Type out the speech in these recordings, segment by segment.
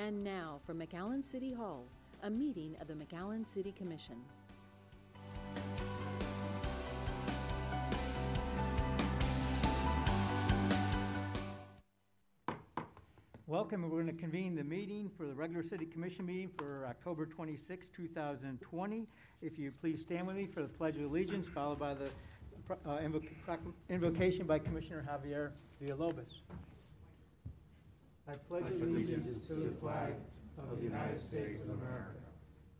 And now from McAllen City Hall, a meeting of the McAllen City Commission. Welcome, we're going to convene the meeting for the regular city commission meeting for October 26, 2020. If you please stand with me for the pledge of allegiance, followed by the uh, invocation by Commissioner Javier Villalobos. I pledge allegiance to the flag of the United States of America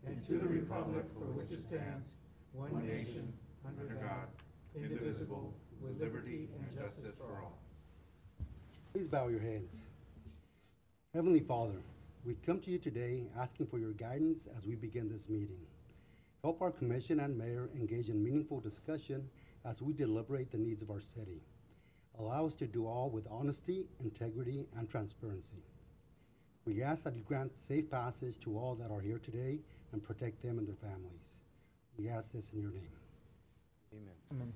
and to the republic for which it stands, one nation, under God, indivisible, with liberty and justice for all. Please bow your heads. Heavenly Father, we come to you today asking for your guidance as we begin this meeting. Help our commission and mayor engage in meaningful discussion as we deliberate the needs of our city. Allow us to do all with honesty, integrity, and transparency. We ask that you grant safe passage to all that are here today and protect them and their families. We ask this in your name. Amen. Amen.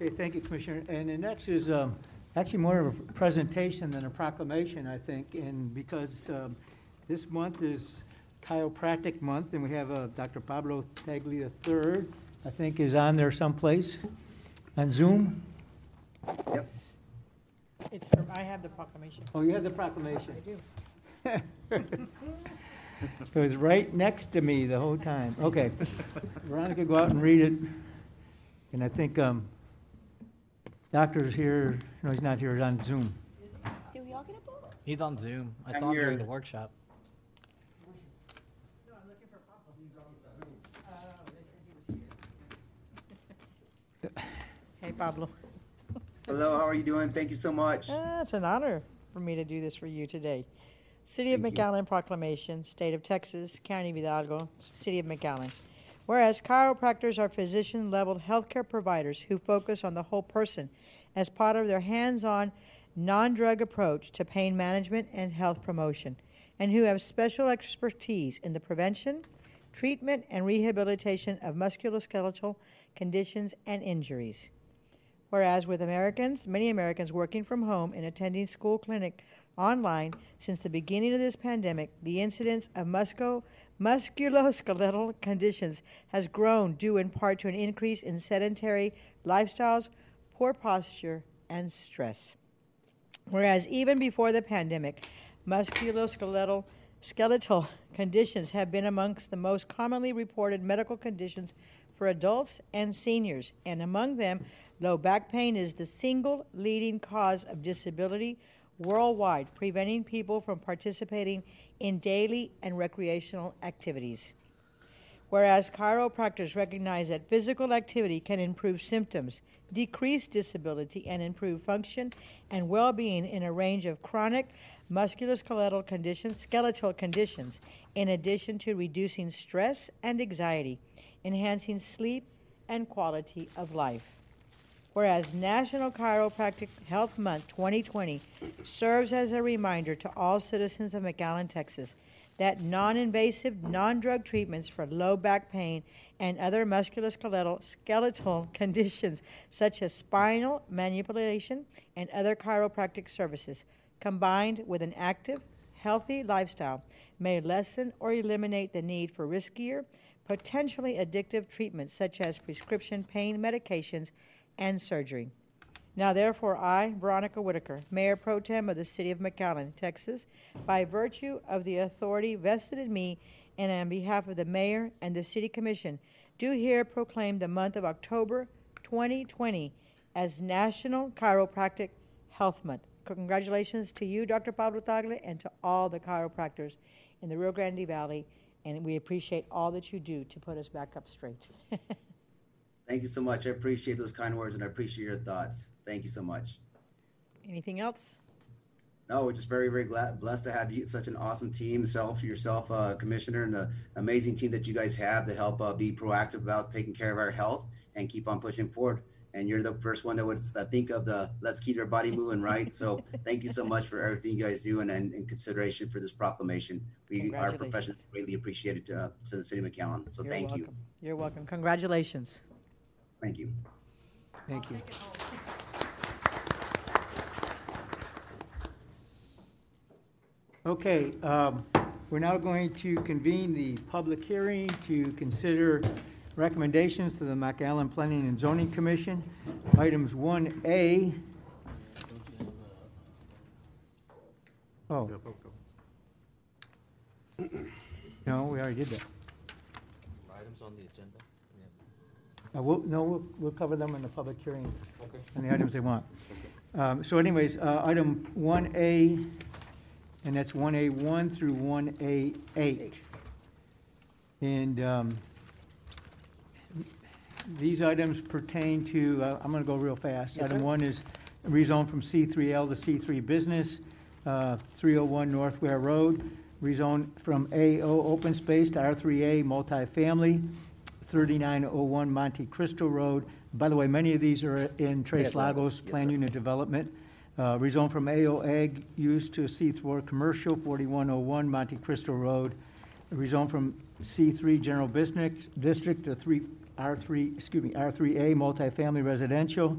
Okay, thank you, Commissioner. And the next is um, actually more of a presentation than a proclamation, I think, and because um, this month is chiropractic month, and we have uh, Dr. Pablo Tagle III, I think, is on there someplace on Zoom. Yep. It's from, I have the proclamation. Oh, you have the proclamation. I do. It was right next to me the whole time. Okay. Veronica, go out and read it. And I think um, doctor's here, no, he's not here, he's on Zoom. Did we all get a book? He's on Zoom. I I'm saw him during here. the workshop. Hey, Pablo. Hello, how are you doing? Thank you so much. Uh, It's an honor for me to do this for you today. City of Thank you. McAllen proclamation, State of Texas, County of Hidalgo, City of McAllen. Whereas chiropractors are physician-level healthcare providers who focus on the whole person as part of their hands-on, non-drug approach to pain management and health promotion, and who have special expertise in the prevention, treatment, and rehabilitation of musculoskeletal conditions and injuries. Whereas with Americans, many Americans working from home and attending school clinic online since the beginning of this pandemic, the incidence of musco, musculoskeletal conditions has grown due in part to an increase in sedentary lifestyles, poor posture, and stress. Whereas even before the pandemic, musculoskeletal skeletal conditions have been amongst the most commonly reported medical conditions for adults and seniors, and among them, low back pain is the single leading cause of disability worldwide, preventing people from participating in daily and recreational activities. Whereas chiropractors recognize that physical activity can improve symptoms, decrease disability, and improve function and well being in a range of chronic musculoskeletal conditions, skeletal conditions, in addition to reducing stress and anxiety, enhancing sleep and quality of life. Whereas National Chiropractic Health Month 2020 serves as a reminder to all citizens of McAllen, Texas, that non invasive, non drug treatments for low back pain and other musculoskeletal skeletal conditions, such as spinal manipulation and other chiropractic services, combined with an active, healthy lifestyle, may lessen or eliminate the need for riskier, potentially addictive treatments such as prescription pain medications and surgery. Now, therefore, I, Veronica Whitaker, Mayor Pro Tem of the City of McAllen, Texas, by virtue of the authority vested in me and on behalf of the Mayor and the City Commission, do here proclaim the month of October 2020 as National Chiropractic Health Month. Congratulations to you, Dr. Pablo Tagle, and to all the chiropractors in the Rio Grande Valley, and we appreciate all that you do to put us back up straight. Thank you so much. I appreciate those kind words and I appreciate your thoughts. Thank you so much. Anything else? No, we're just very, very glad, blessed to have you, such an awesome team, self, yourself, uh, Commissioner, and the amazing team that you guys have to help uh, be proactive about taking care of our health and keep on pushing forward. And you're the first one that would uh, think of the let's keep our body moving, right? So thank you so much for everything you guys do and, and in consideration for this proclamation. We, our Congratulations. profession is greatly appreciated to, to the city of McAllen. So You're thank you. You're welcome. Congratulations. Thank you. Thank you. Okay, um, we're now going to convene the public hearing to consider recommendations to the McAllen Planning and Zoning Commission. Items 1A. Oh. No, we already did that. Items on the agenda? Uh, we'll, no, we'll, we'll cover them in the public hearing and the items they want. Um, so anyways, uh, item one A, and that's one A one through one A eight. And, um, these items pertain to, uh, I'm gonna go real fast. Yes, Item sir. one is rezone from C three L to C three business, uh, three oh one North Ware Road. Rezone from AO open space to R three A multifamily, 3901 Monte Cristo Road. By the way, many of these are in Yes, sir. Lagos Yes, Plan sir. Unit Development. Uh, Rezone from AO Ag use to C4 Commercial, 4101 Monte Cristo Road. Rezone from C3 General Business District to 3, R3, excuse me, R3A Multifamily Residential,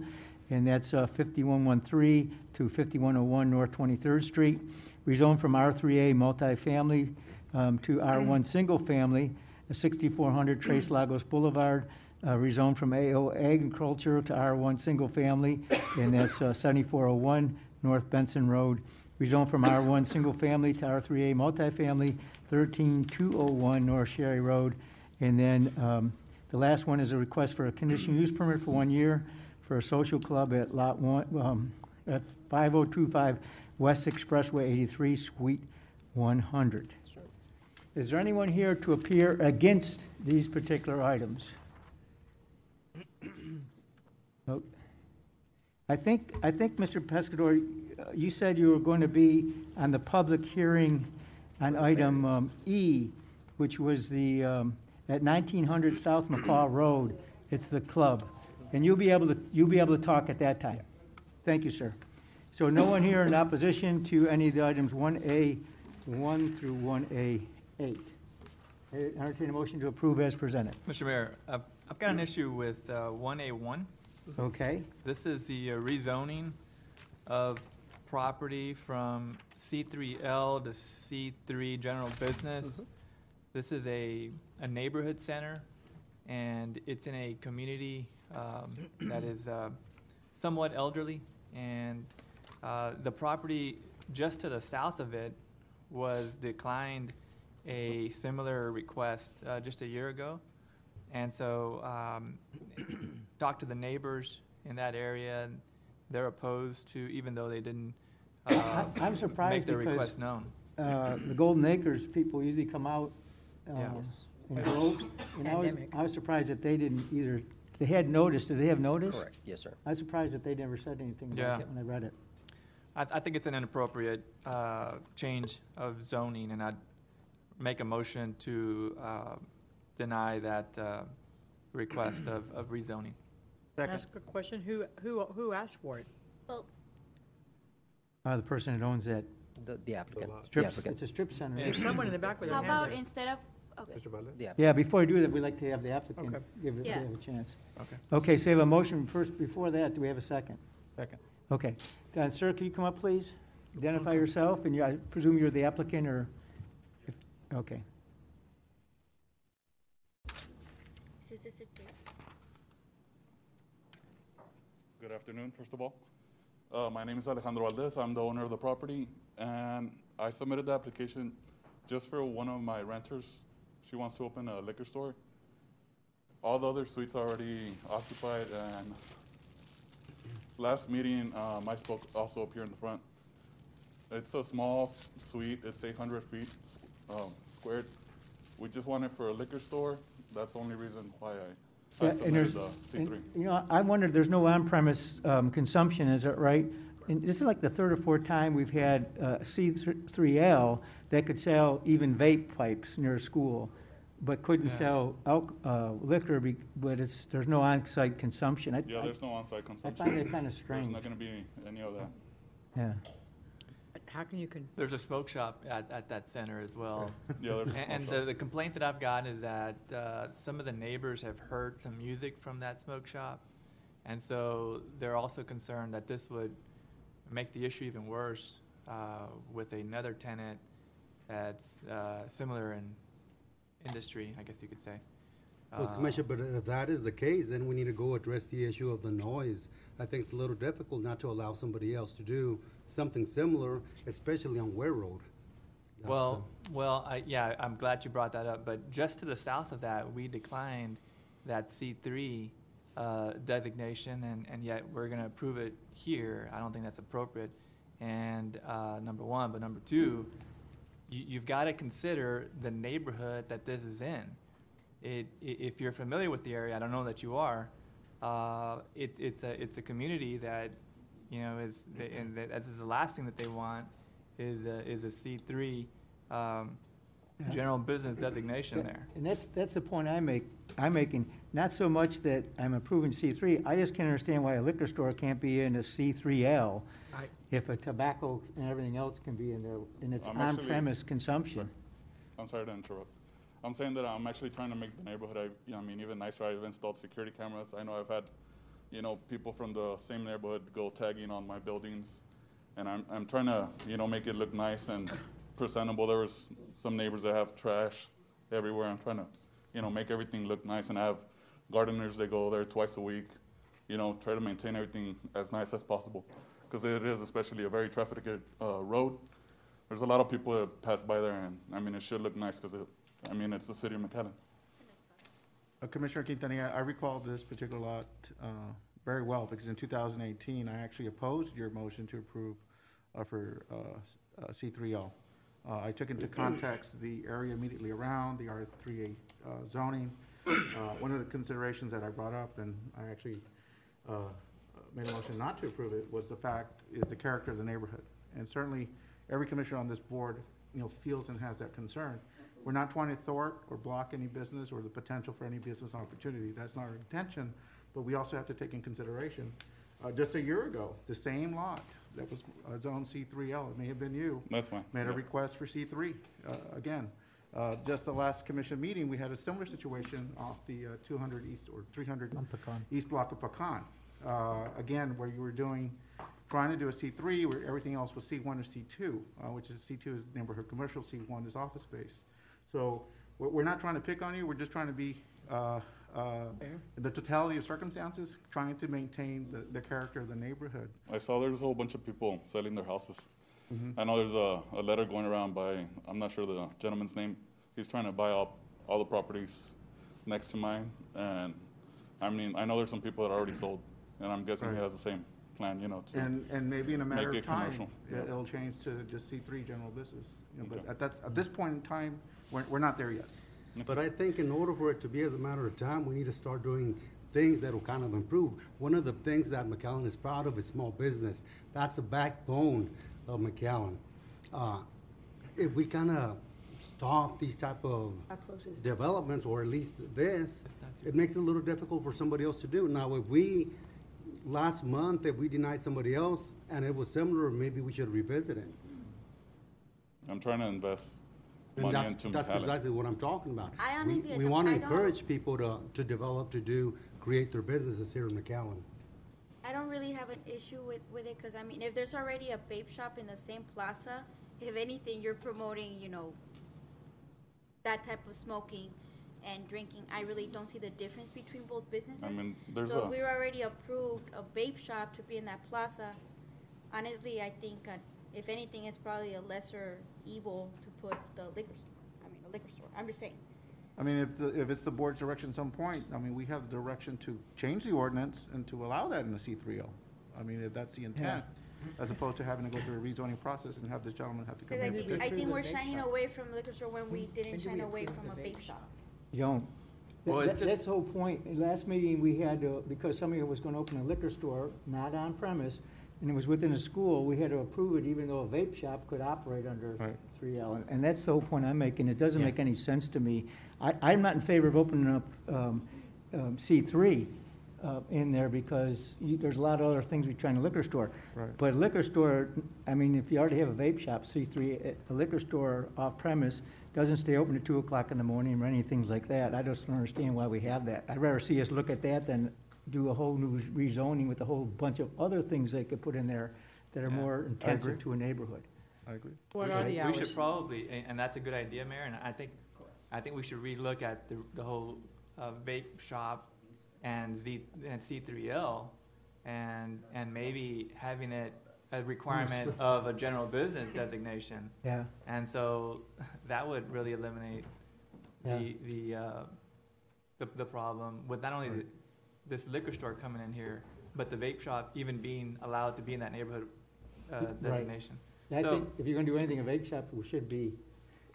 and that's uh, 5113 to 5101 North 23rd Street. Rezone from R3A Multifamily um, to R1 Single Family, 6400 Tres Lagos Boulevard, uh, rezoned from AO Agriculture to R1 Single Family, and that's uh, 7401 North Bentsen Road. Rezoned from R1 Single Family to R3A Multifamily, 13201 North Shary Road. And then um, the last one is a request for a conditional use permit for one year for a social club at Lot 1, um, at 5025 West Expressway 83, Suite 100. Is there anyone here to appear against these particular items? No. I think, I think, Mr. Pescador, you said you were going to be on the public hearing on item um, E, which was the, um, at 1900 South McColl Road. It's the club. And you'll be able to, you'll be able to talk at that time. Thank you, sir. So no one here in opposition to any of the items 1A, 1 through 1A, 8. Entertain a motion to approve as presented. Mr. Mayor, I've, I've got an issue with uh, 1A1. Okay? This is the uh, rezoning of property from C3L to C3 General Business. This is a, a neighborhood center, and it's in a community um, that is uh, somewhat elderly. And uh, the property just to the south of it was declined a similar request uh, just a year ago. And so, um, talked to the neighbors in that area, and they're opposed to, even though they didn't uh, I'm surprised make their because- request known. Uh, The Golden Acres, people usually come out Yeah. um, in droves. And I was, I was surprised that they didn't either, they had noticed, did they have notice? Correct, yes, sir. I was surprised that they never said anything Yeah. about it when I read it. I, I think it's an inappropriate uh, change of zoning, and I'd make a motion to uh, deny that uh, request of, of rezoning. Ask a question, who, who, who asked for it? Well, Uh, The person that owns that The, the applicant. The strip, applicant. it's a strip center. There's someone in the back with their how hands about up. instead of, okay. The applicant. Yeah, before I do that, we'd like to have the applicant Okay. give it, give Yeah. it a chance. Okay. Okay, so we have a motion first, before that, do we have a second? Second. Okay. Uh, Sir, can you come up, please? Identify yourself, and you, I presume you're the applicant, or, if- okay. Is this a date? Good afternoon, first of all. Uh, my name is Alejandro Valdez. I'm the owner of the property, and I submitted the application just for one of my renters. She wants to open a liquor store. All the other suites are already occupied, and last meeting, um, I spoke also up here in the front. It's a small suite. It's 800 feet um, squared. We just want it for a liquor store. That's the only reason why I, I Yeah, and there's- the C3. You know, I wondered, there's no on-premise um, consumption, is it right? And this is like the third or fourth time we've had uh, C3L that could sell even vape pipes near a school, but couldn't Yeah. sell alc- uh, liquor, be- but it's, there's no on-site consumption. I- Yeah, I- there's no on-site I consumption. find that kind of There's strange. not gonna be any of that. Yeah. How can you con, There's a smoke shop at, at that center as well. Yeah, there's a And, small and shop. the, the complaint that I've gotten is that uh, some of the neighbors have heard some music from that smoke shop. And so they're also concerned that this would make the issue even worse uh, with another tenant that's uh, similar in industry, I guess you could say. Well, Uh, Commissioner, but if that is the case, then we need to go address the issue of the noise. I think it's a little difficult not to allow somebody else to do something similar, especially on Ware Road. That's, Well, well, I, yeah, I'm glad you brought that up, but just to the south of that, we declined that C three, uh, designation, and, and yet we're gonna approve it here. I don't think that's appropriate. And, uh, number one, but number two, you, you've gotta consider the neighborhood that this is in. It, if you're familiar with the area, I don't know that you are, uh, it's, it's a, it's a community that, you know, is, and that, that's the last thing that they want is a, is a C three, um, general business designation there. And that's, that's the point I make, I'm making, not so much that I'm approving C three, I just can't understand why a liquor store can't be in a C three L if a tobacco and everything else can be in there, and it's I'm actually- on-premise consumption. I'm sorry to interrupt. I'm saying that I'm actually trying to make the neighborhood, I, you know, I mean, even nicer. I've installed security cameras. I know I've had, you know, people from the same neighborhood go tagging on my buildings. And I'm, I'm trying to, you know, make it look nice and presentable. There was some neighbors that have trash everywhere. I'm trying to, you know, make everything look nice and I have gardeners that go there twice a week. You know, try to maintain everything as nice as possible. Because it is especially a very trafficked, uh, road. There's a lot of people that pass by there and, I mean, it should look nice because it, I mean, it's the city of McAllen. Uh, Commissioner Quintanilla, I recall this particular lot uh, very well, because in 2018, I actually opposed your motion to approve uh, for uh, uh, C3L. Uh, I took into context the area immediately around, the R3A uh, zoning. Uh, One of the considerations that I brought up, and I actually uh, made a motion not to approve it, was the fact, is the character of the neighborhood. And certainly, every commissioner on this board, you know, feels and has that concern. We're not trying to thwart or block any business or the potential for any business opportunity. That's not our intention, but we also have to take in consideration, uh, just a year ago, the same lot that was uh, zone C three L, it may have been you, That's fine. made a Yeah. request for C three, uh, again. Uh, just the last commission meeting, we had a similar situation off the, uh, two hundred east or three hundred On Pecan. east block of Pecan. Uh, again, where you were doing, trying to do a C three, where everything else was C one or C two, uh, which is C two is neighborhood commercial, C one is office space. So, we're, we're not trying to pick on you, we're just trying to be, uh, uh, the totality of circumstances, trying to maintain the, the character of the neighborhood. I saw there's a whole bunch of people selling their houses. Mm-hmm. I know there's a, a letter going around by, I'm not sure the gentleman's name. He's trying to buy up all the properties next to mine. And I mean, I know there's some people that already sold, and I'm guessing he has the same plan, you know, to, And, and maybe in a matter of time, commercial, it- yeah. it'll change to just C three general business. You know, but at that, at this point in time, we're, we're not there yet. But I think in order for it to be as a matter of time, we need to start doing things that will kind of improve. One of the things that McAllen is proud of is small business. That's the backbone of McAllen. Uh, If we kind of stop these type of developments, or at least this, it makes it a little difficult for somebody else to do. Now, if we, last month, if we denied somebody else and it was similar, maybe we should revisit it. I'm trying to invest And money that's, into that's McAllen. precisely what I'm talking about. I We- honestly We don't- want to I don't- encourage people to, to develop, to do, create their businesses here in McAllen. I don't really have an issue with, with it, cause I mean, if there's already a vape shop in the same plaza, if anything, you're promoting, you know, that type of smoking and drinking, I really don't see the difference between both businesses. I mean, there's So a, if we're already approved a vape shop to be in that plaza, honestly, I think, uh, if anything, it's probably a lesser evil to put the liquor store, I mean, a liquor store, I'm just saying. I mean, if the, if it's the board's direction at some point, I mean, we have the direction to change the ordinance and to allow that in the C three O. I mean, if that's the intent, as opposed to having to go through a rezoning process and have this gentleman have to come Cause I in. think, I think we're shining away from liquor store when we didn't shine away from a vape shop. You don't. Well, That- it's that- just- That's the whole point. Last meeting, we had to, because somebody was gonna open a liquor store, not on premise, and it was within a school, we had to approve it even though a vape shop could operate under Right. three L. And that's the whole point I'm making. It doesn't Yeah. make any sense to me. I, I'm not in favor of opening up, um, um, C three, uh, in there because you, there's a lot of other things we try in a liquor store. Right. But a liquor store, I mean, if you already have a vape shop, C three, a liquor store off premise doesn't stay open at two o'clock in the morning or any things like that. I just don't understand why we have that. I'd rather see us look at that than do a whole new rezoning with a whole bunch of other things they could put in there that are Yeah, more agree. intensive to a neighborhood. I agree. What We are should- the We hours? should probably, and, and that's a good idea, Mayor, and I think, I think we should relook at the, the whole, uh, vape shop and Z, and C three L, and, and maybe having it a requirement of a general business designation. Yeah, And so that would really eliminate Yeah. the, the, uh, the, the problem with not only the- this liquor store coming in here, but the vape shop even being allowed to be in that neighborhood, uh, Right. designation. I So- think if you're gonna do anything in vape shop, we should be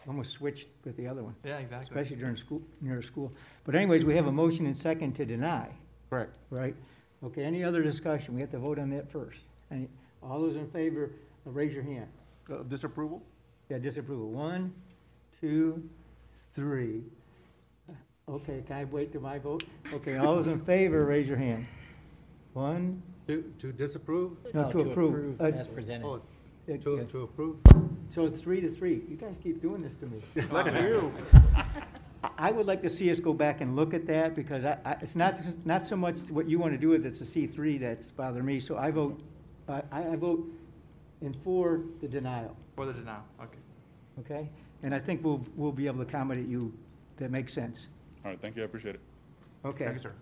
almost switched with the other one, Yeah, exactly. especially during school, near a school. But anyways, we have a motion and second to deny, Correct. right? Okay, any other discussion? We have to vote on that first. Any, all those in favor, uh, raise your hand. Uh, Disapproval? Yeah, disapproval. One, two, three. Okay, can I wait till my vote? Okay, all those in favor, raise your hand. One, To, to disapprove? no, to approve. Uh, as presented. Oh, uh, to, to approve? So it's three to three. You guys keep doing this to me. Look at you. I- I would like to see us go back and look at that, because I, I, it's not, not so much what you want to do with it, it's a C three that's bothering me, so I vote, I, I vote in for the denial, For the denial, okay. okay? And I think we'll, we'll be able to accommodate you, that makes sense. All right, thank you, I appreciate it. Okay. Thank you, sir.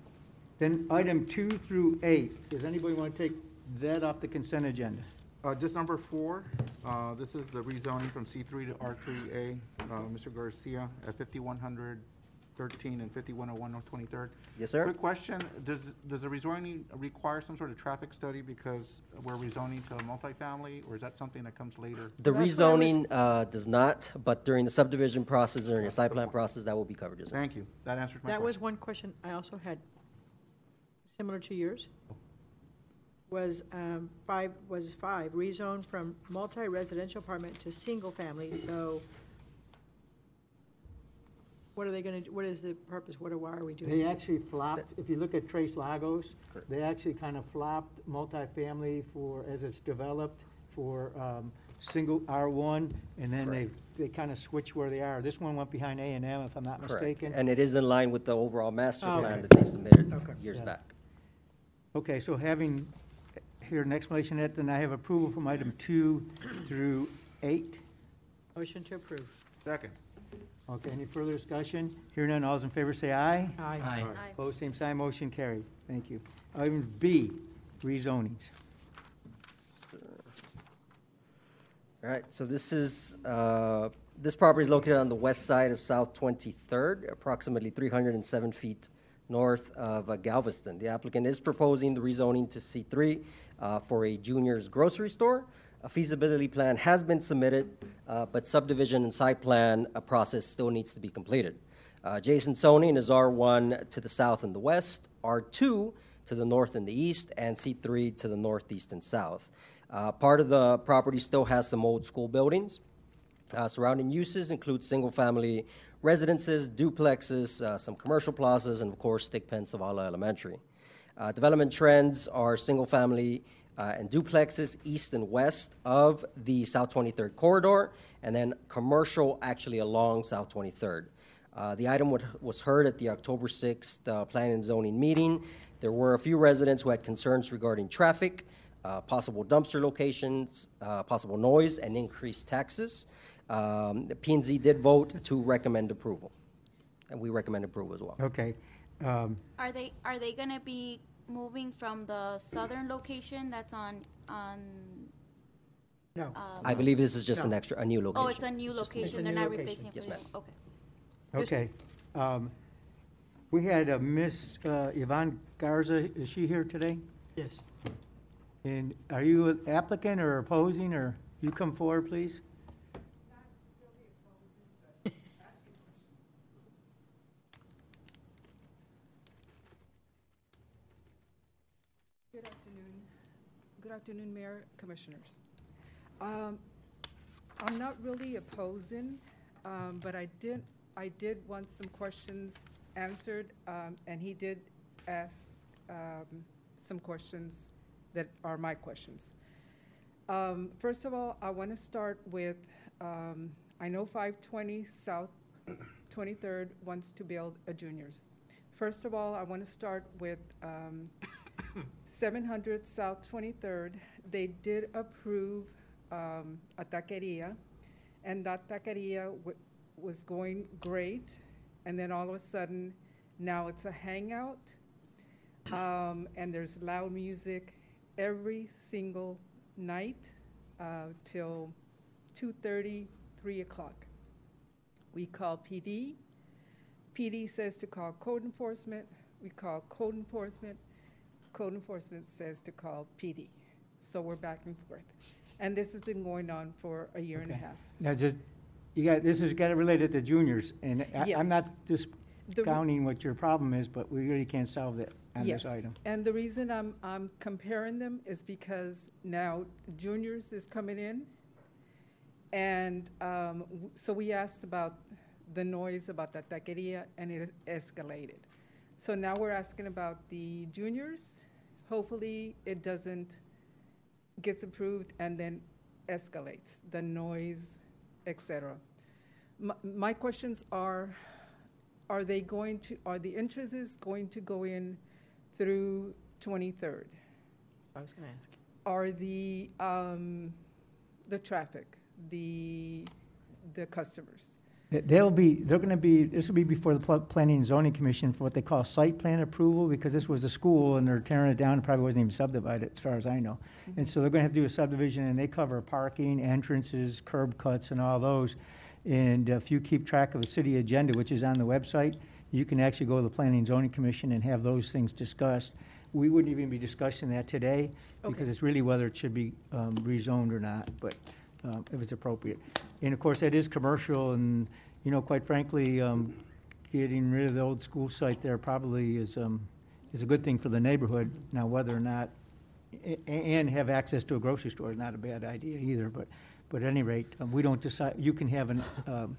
Then item two through eight, does anybody want to take that off the consent agenda? Uh, just number four, uh, this is the rezoning from C three to R three A. Uh, Mr. Garcia at fifty-one hundred thirteen and fifty-one oh one North Twenty-third. Yes, sir. Quick question, does, does the rezoning require some sort of traffic study because we're rezoning to a multifamily, or is that something that comes later? The That's what I was- rezoning uh, does not, but during the subdivision process, or during the site plan process, that will be covered, yes, sir. Thank you, that answers my That was one question I also had, similar to yours. Was, um, five, was five, rezoned from multi-residential apartment to single-family, so what are they gonna, what is the purpose, what or why are we doing? They actually flopped, if you look at Tres Lagos, they actually kind of flopped multifamily for, as it's developed, for um, single R1, and then they, they kind of switched where they are. This one went behind A and M, if I'm not Correct. mistaken. And it is in line with the overall master Oh, plan okay. that they submitted Okay. years Yeah. back. Okay, so having here an explanation of that, then I have approval from item two through eight. Motion to approve. Second. Okay, any further discussion? Hearing none, all those in favor say aye. Aye. Aye. Opposed, same sign, motion carried. Thank you. Item B, rezonings. All right, so this is, uh, this property is located on the west side of South 23rd, approximately 307 feet north of uh, Galveston. The applicant is proposing the rezoning to C3 uh, for a junior's grocery store. A feasibility plan has been submitted, uh, but subdivision and site plan uh, process still needs to be completed. Uh, Adjacent zoning is R1 to the south and the west, R2 to the north and the east, and C3 to the northeast and south. Uh, part of the property still has some old school buildings. Uh, surrounding uses include single family residences, duplexes, uh, some commercial plazas, and of course, Thigpen Zavala Elementary. Uh, development trends are single family uh, and duplexes east and west of the South 23rd corridor, and then commercial actually along South 23rd. Uh, the item would, was heard at the October 6th uh, Planning and Zoning meeting. There were a few residents who had concerns regarding traffic, uh, possible dumpster locations, uh, possible noise, and increased taxes. Um, the P&Z did vote to recommend approval, and we recommend approval as well. Okay. Um, Are they, are they gonna be moving from the southern location that's on, on, No. um, I believe this is just an extra, a new location. oh, it's a new It's just location, a they're new not location. replacing it Yes, for ma'am. okay. Okay. Um, We had a Miss uh, Yvonne Garza, is she here today? Yes. And are you an applicant or opposing, or you come forward, please? Good afternoon. Good afternoon, Mayor, Commissioners. Um, I'm not really opposing, um, but I did, I did want some questions answered, um, and he did ask um, some questions that are my questions. Um, First of all, I want to start with, um, I know 520 South 23rd wants to build a juniors. First of all, I want to start with 700 South 23rd. They did approve um, a taqueria, and that taqueria w- was going great, and then all of a sudden, now it's a hangout, um, and there's loud music every single night uh, till 2:30, 3 o'clock. We call PD. PD says to call code enforcement. We call code enforcement. Code enforcement says to call PD. So we're back and forth. And this has been going on for a year and a Okay. half. Now, just, you got, this is got it related to juniors, and I- Yes. I'm not The- discounting what your problem is, but we really can't solve that on this Yes. item. And the reason I'm, I'm comparing them is because now juniors is coming in. And um, w- so we asked about the noise about the taqueria and it escalated. So now we're asking about the juniors. Hopefully it doesn't, gets approved and then escalates, the noise, et cetera. My, my questions are, are they going to, are the entrances going to go in through 23rd? I was going to ask. Are the, um, the traffic, the, the customers? They- They'll be, they're gonna be, this will be before the Planning and Zoning Commission for what they call site plan approval, because this was a school and they're tearing it down, it probably wasn't even subdivided, as far as I know. And so they're gonna have to do a subdivision, and they cover parking, entrances, curb cuts, and all those. And if you keep track of the city agenda, which is on the website, you can actually go to the Planning and Zoning Commission and have those things discussed. We wouldn't even be discussing that today, because it's really whether it should be um, rezoned or not, but um, if it's appropriate. And of course, that is commercial, and, you know, quite frankly, um, getting rid of the old school site there probably is, um, is a good thing for the neighborhood. Now, whether or not, a- a- and have access to a grocery store is not a bad idea either, but, but at any rate, um, we don't decide, you can have an, um,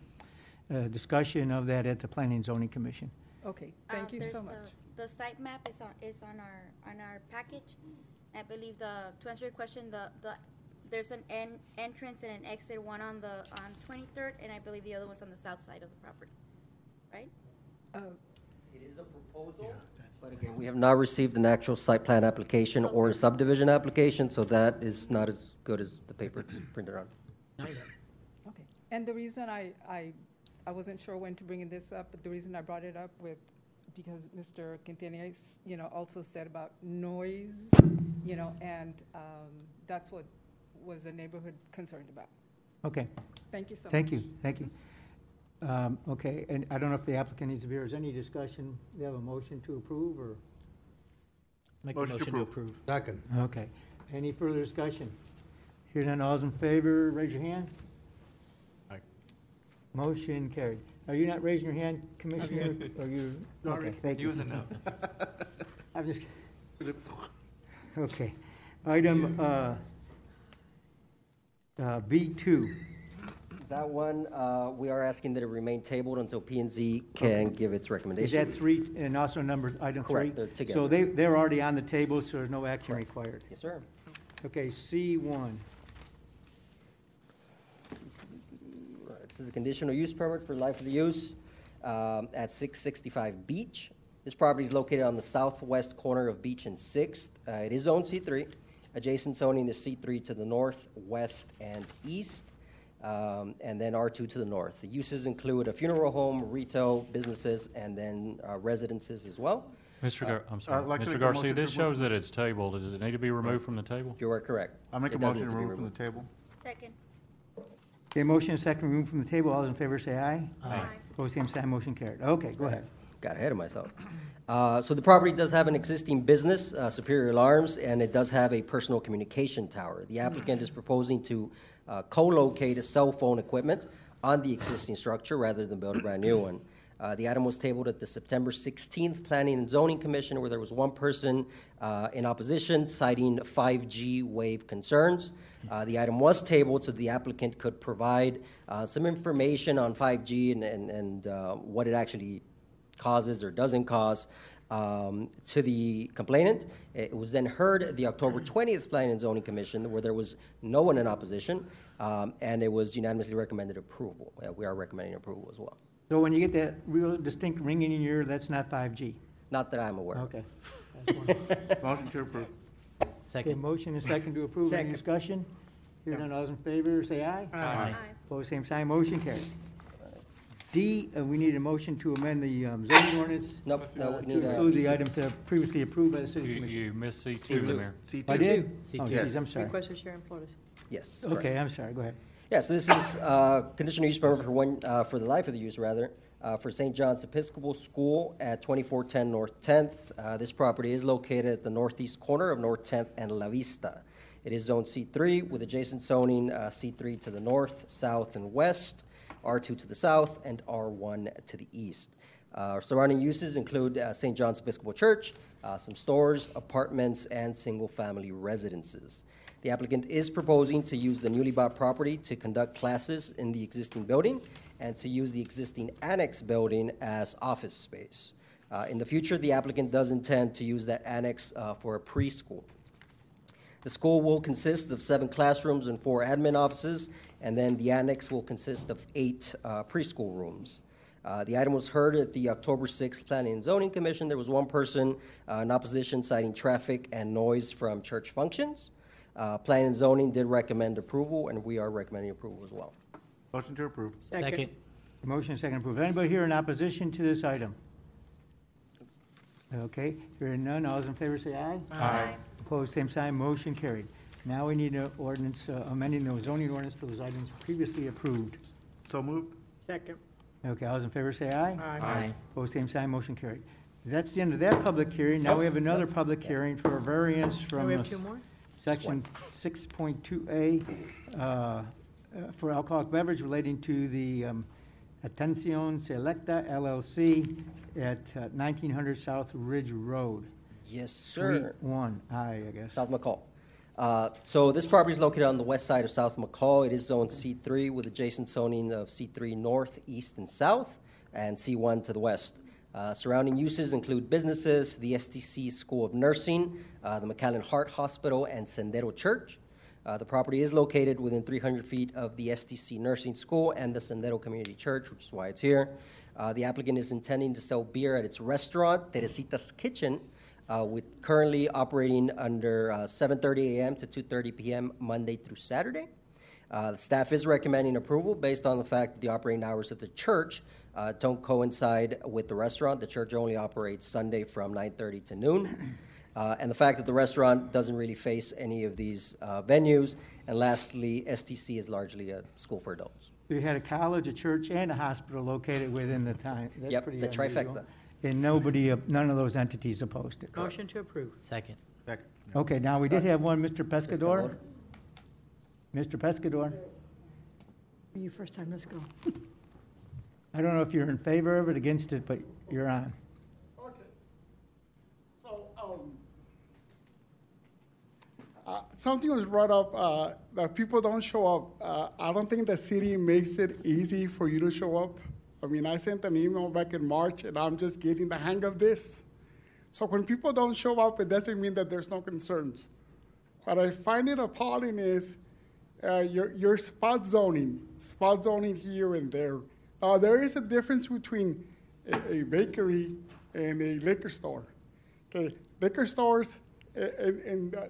a discussion of that at the Planning and Zoning Commission. Okay, Um, thank you so much. the- The site map is on, is on our, on our package. I believe the, to answer your question, the, the, there's an en, entrance and an exit, one on the, on Twenty-third, and I believe the other one's on the south side of the property, right? Uh, It is a proposal, but again, we have not received an actual site plan application or a subdivision application, so that is not as good as the paper it's printed on. Okay. And the reason I, I, I wasn't sure when to bring this up, but the reason I brought it up with, because Mr. Quintanilla, you know, also said about noise, you know, and um, that's what was the neighborhood concerned about. Okay, Thank you so much. thank you, thank you. Um, Okay, and I don't know if the applicant needs to be here. Is any discussion? We have a motion to approve, or? Make a Motion to motion to approve. approve. Second. Okay. Any further discussion? Hearing none, all's in favor, raise your hand. Aye. Motion carried. Are you not raising your hand, Commissioner? Or you? Okay, thank you. was a no. I'm just, okay. Item uh, uh, B2. That one, uh, we are asking that it remain tabled until P and Z can give its Is recommendation. that three, and also number, item three? Correct, they're together. So they, they're already on the table, so there's no action required. Yes, sir. Okay, C1. This is a conditional use permit for life of the use um, at 665 Beach. This property is located on the southwest corner of Beach and Sixth. Uh, It is zoned C3. Adjacent zoning is C3 to the north, west, and east, um, and then R2 to the north. The uses include a funeral home, retail, businesses, and then uh, residences as well. Mr. Gar, I'm I'd sorry, like to make Mr. a Garcia, motion to this remove- shows that it's tabled. Does it need to be removed from the table? You are correct. I make a It does motion need to be remove from the table. Second. Okay, motion and second removed from the table. All those in favor say aye. Aye. Opposed, same sign, motion carried. Okay, go ahead. got ahead of myself. Uh, So the property does have an existing business, uh, Superior Alarms, and it does have a personal communication tower. The applicant is proposing to uh, co-locate a cell phone equipment on the existing structure rather than build a brand-new one. Uh, The item was tabled at the September 16th Planning and Zoning Commission, where there was one person uh, in opposition citing 5G wave concerns. The item was tabled so the applicant could provide some information on 5G and- and and, what it actually causes or doesn't cause um, to the complainant. It was then heard at the October 20th Planning and Zoning Commission, where there was no one in opposition, um, and it was unanimously recommended approval. Uh, We are recommending approval as well. So when you get that real distinct ringing in your ear, that's not 5G? Not that I'm aware of. Okay. Motion to approve. Okay, Second. motion and second to approve. Any discussion? Hearing none, all those in favor, say aye. Aye. Opposed, same sign, motion carried. D, uh, we need a motion to amend the um, zoning ordinance. Nope, no, we To need a- include the items that are previously approved by the city You, commission. you missed C two, Mayor. I did? C2. Oh, Yes. geez, I'm sorry. Request of Sharon Flores. Yes. correct. Okay, I'm sorry, go ahead. Yeah, so this is uh, conditional use permit for one, uh, for the life of the use, rather, uh, for St. John's Episcopal School at 2410 North 10th. Uh, This property is located at the northeast corner of North 10th and La Vista. It is Zone C3 with adjacent zoning uh, C3 to the north, south, and west, R2 to the south, and R1 to the east. Uh, Surrounding uses include uh, St. John's Episcopal Church, uh, some stores, apartments, and single-family residences. The applicant is proposing to use the newly bought property to conduct classes in the existing building and to use the existing annex building as office space. Uh, In the future, the applicant does intend to use that annex uh, for a preschool. The school will consist of seven classrooms and four admin offices, and then the annex will consist of eight uh, preschool rooms. Uh, The item was heard at the October 6th Planning and Zoning Commission. There was one person uh, in opposition citing traffic and noise from church functions. Uh, Planning and Zoning did recommend approval, and we are recommending approval as well. Motion to approve. Second. Motion second approved. Anybody here in opposition to this item? Okay, hearing none, all those in favor say aye. Aye. Opposed, same sign, motion carried. Now we need an ordinance uh, amending the zoning ordinance for those items previously approved. So moved. Second. Okay, all those in favor say aye. Aye. Opposed, same sign, motion carried. That's the end of that public hearing. Now we have another public hearing for a variance Oh, from we uh, have two more? section six point two A uh, for alcoholic beverage relating to the um, Atencion Selecta LLC at uh, nineteen hundred South Ridge Road. Yes, sir. Suite one, I, I guess. South McColl. Uh, So this property is located on the west side of South McColl. It is Zone C3 with adjacent zoning of C3 north, east, and south, and C1 to the west. Uh, Surrounding uses include businesses, the STC School of Nursing, uh, the McAllen Heart Hospital, and Sendero Church. Uh, The property is located within 300 feet of the STC Nursing School and the Sendero Community Church, which is why it's here. Uh, The applicant is intending to sell beer at its restaurant, Teresita's Kitchen, uh, with currently operating under uh, 7:30 a.m. to 2:30 p.m. Monday through Saturday. Uh, the staff is recommending approval based on the fact that the operating hours of the church uh, don't coincide with the restaurant. The church only operates Sunday from 9:30 to noon, uh, and the fact that the restaurant doesn't really face any of these uh, venues. And lastly, STC is largely a school for adults. We had a college, a church, and a hospital located within the time. That's Yep, pretty the unusual. trifecta. And nobody, uh, none of those entities opposed it. Motion to approve. Second. Second. Okay, now, we did have one, Mr. Pescador. Mr. Pescador, You first time, let's go. I don't know if you're in favor of it, against it, but you're on. Okay. So, um, uh, something was brought up, uh, that people don't show up. Uh, I don't think the city makes it easy for you to show up. I mean, I sent an email back in March and I'm just getting the hang of this. So when people don't show up, it doesn't mean that there's no concerns. What I find it appalling is uh, your, your spot zoning, spot zoning here and there. Uh, there is a difference between a, a bakery and a liquor store. Okay, liquor stores, and, and uh,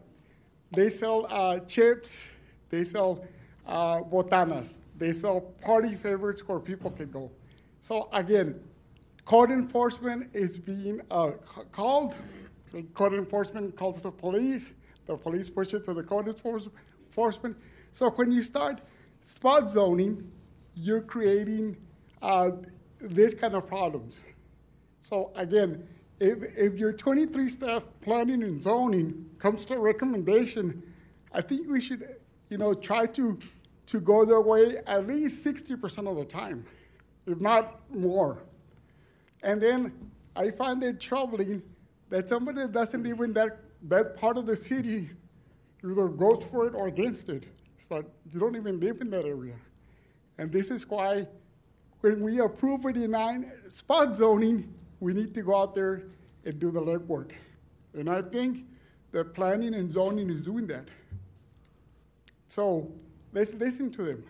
they sell uh, chips, they sell uh, botanas, they sell party favorites where people can go. So again, code enforcement is being uh, called. The Code enforcement calls the police. The police push it to the code enforcement. So when you start spot zoning, you're creating uh, this kind of problems. So again, if, if your 23 staff planning and zoning comes to a recommendation, I think we should, you know, try to, to go their way at least 60% of the time, if not more. And then I find it troubling that somebody that doesn't live in that, that part of the city either goes for it or against it. It's like you don't even live in that area. And this is why when we approve or deny spot zoning, we need to go out there and do the legwork. And I think the planning and zoning is doing that. So let's listen to them.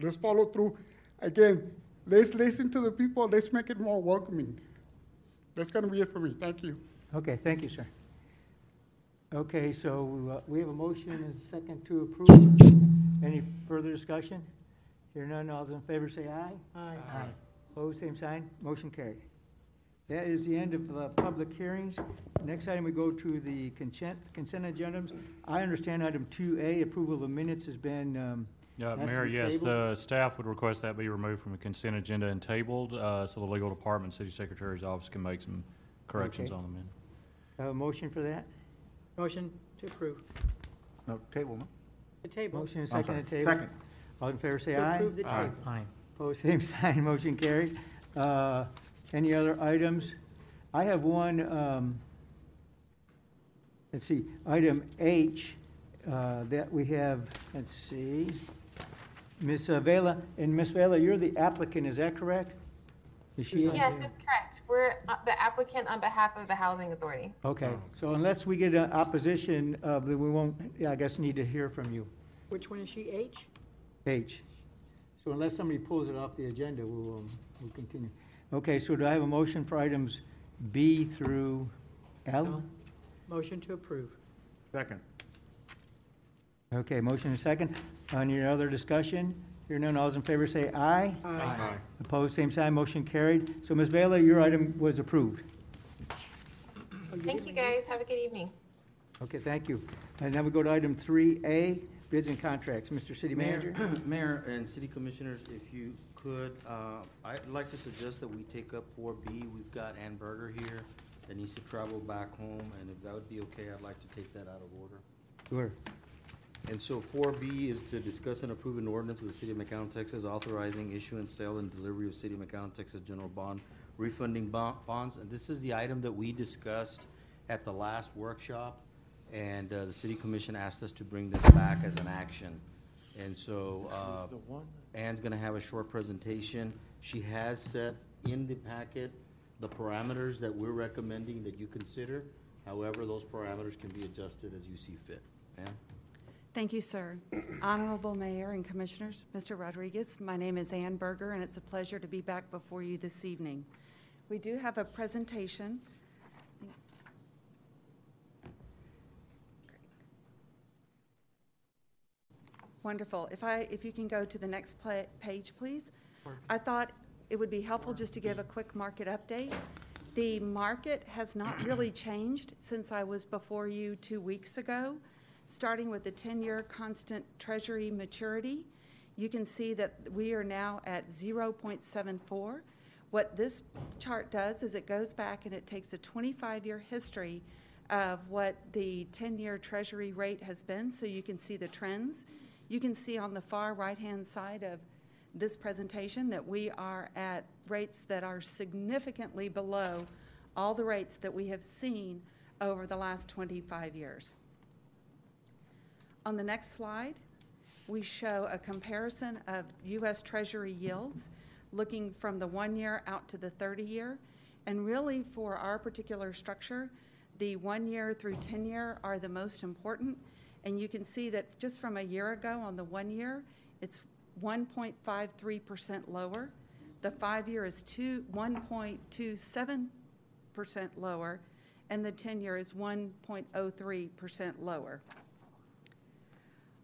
Let's follow through. Again, let's listen to the people. Let's make it more welcoming. That's going to be it for me. Thank you. Okay, thank you, sir. Okay, so uh, we have a motion and a second to approve. Any further discussion? Hear none, all those in favor say aye. Aye. Opposed, same sign, motion carried. That is the end of the public hearings. Next item, we go to the consent, consent agendas. I understand item two A, approval of minutes has been, um, Yeah, Has to Mayor, be yes, tabled? the staff would request that be removed from the consent agenda and tabled, uh, so the legal department, city secretary's office can make some corrections Okay. on the minute. have a motion for that? Motion to approve. No, table, no? The table. Motion and I'm second sorry. to table. Second. All in favor say To aye. approve the Aye. table. Aye. Opposed, same sign, motion carried. Uh, Any other items? I have one, um, let's see, item H, uh, that we have, let's see, Ms. Vela, and Ms. Vela, you're the applicant, is that correct? Is she? Yes, that's correct. We're uh, the applicant on behalf of the Housing Authority. Okay, so unless we get an opposition, uh, then we won't, I guess, need to hear from you. Which one is she, H? H. So unless somebody pulls it off the agenda, we will, we'll continue. Okay, so do I have a motion for items B through L? Motion to approve. Second. Okay, motion and second. Any other discussion? Hear none, all those in favor say aye. Aye. Opposed, same sign, motion carried. So Ms. Vela, your item was approved. Thank you, guys. Have a good evening. Okay, thank you. And now we go to item three A, bids and contracts. Mr. City Manager? Mayor and city commissioners, if you could, uh, I'd like to suggest that we take up four B. We've got Ann Berger here that needs to travel back home, and if that would be okay, I'd like to take that out of order. Sure. And so four B is to discuss and approve an ordinance of the city of McAllen, Texas, authorizing issuance, sale, and delivery of city of McAllen, Texas general bond refunding bon- bonds. And this is the item that we discussed at the last workshop, and, uh, the city commission asked us to bring this back as an action. And so, uh, Ann's gonna have a short presentation. She has set in the packet the parameters that we're recommending that you consider. However, those parameters can be adjusted as you see fit. Ann? Thank you, sir. Honorable Mayor and Commissioners, Mr. Rodriguez, my name is Ann Berger, and it's a pleasure to be back before you this evening. We do have a presentation. Wonderful. If I, if you can go to the next page, please. I thought it would be helpful just to give a quick market update. The market has not really changed since I was before you two weeks ago. Starting with the 10-year constant treasury maturity, you can see that we are now at 0.74. What this chart does is it goes back and it takes a 25-year history of what the 10-year treasury rate has been, so you can see the trends. You can see on the far right-hand side of this presentation that we are at rates that are significantly below all the rates that we have seen over the last 25 years. On the next slide, we show a comparison of U.S. Treasury yields, looking from the one-year out to the 30-year. And really, for our particular structure, the one-year through 10-year are the most important. And you can see that just from a year ago on the one-year, it's 1.53% lower. The five-year is two, 1.27% lower, and the 10-year is 1.03% lower.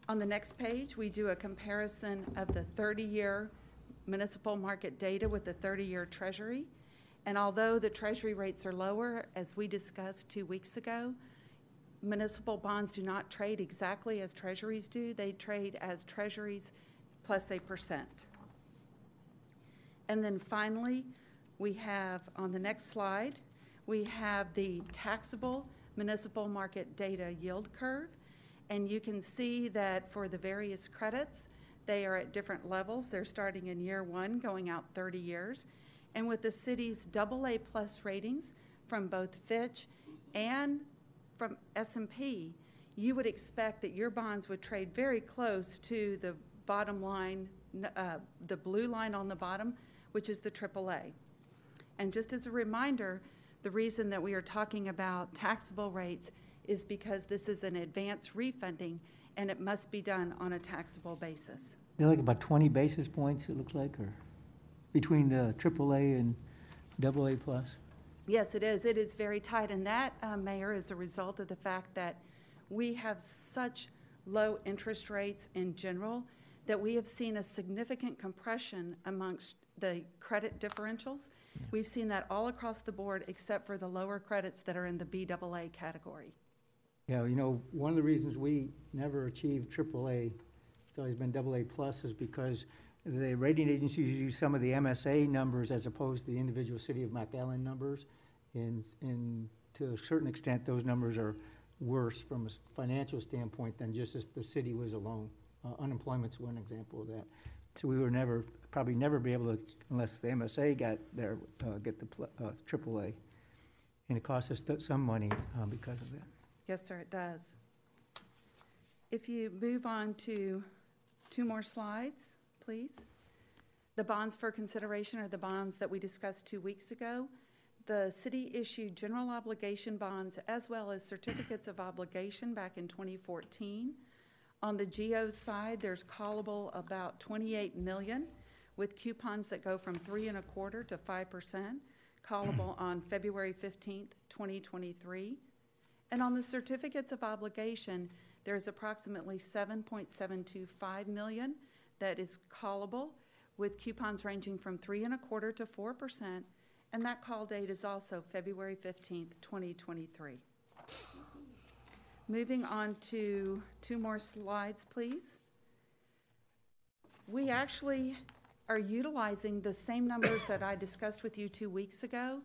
On the next page, we do a comparison of the 30-year municipal market data with the 30-year Treasury. And although the Treasury rates are lower, as we discussed two weeks ago, municipal bonds do not trade exactly as Treasuries do. They trade as Treasuries plus a percent. And then finally, we have, on the next slide, we have the taxable municipal market data yield curve. And you can see that for the various credits, they are at different levels. They're starting in year one, going out 30 years. And with the city's AA plus ratings from both Fitch and from S&P, you would expect that your bonds would trade very close to the bottom line, uh, the blue line on the bottom, which is the AAA. And just as a reminder, the reason that we are talking about taxable rates is because this is an advance refunding and it must be done on a taxable basis. They're like about 20 basis points, it looks like, or between the AAA and AA plus? Yes, it is. It is very tight. And that, uh, Mayor, is a result of the fact that we have such low interest rates in general, that we have seen a significant compression amongst the credit differentials. We've seen that all across the board, except for the lower credits that are in the BAA category. Yeah, you know, one of the reasons we never achieved AAA, it's always been AA plus, is because the rating agencies use some of the MSA numbers as opposed to the individual city of McAllen numbers. And, and to a certain extent, those numbers are worse from a financial standpoint than just if the city was alone. Uh, Unemployment's one example of that. So we were never, probably never be able to, unless the MSA got there, uh, get the uh, AAA. And it cost us some money uh, because of that. Yes, sir, it does. If you move on to two more slides, please. The bonds for consideration are the bonds that we discussed two weeks ago. The city issued general obligation bonds as well as certificates of obligation back in 2014. On the GO side, there's callable about 28 million with coupons that go from three and a quarter to 5%, callable on February 15th, 2023. And on the certificates of obligation, there's approximately 7.725 million that is callable with coupons ranging from three and a quarter to 4%. And that call date is also February 15th, 2023. Moving on to two more slides, please. We actually are utilizing the same numbers that I discussed with you two weeks ago.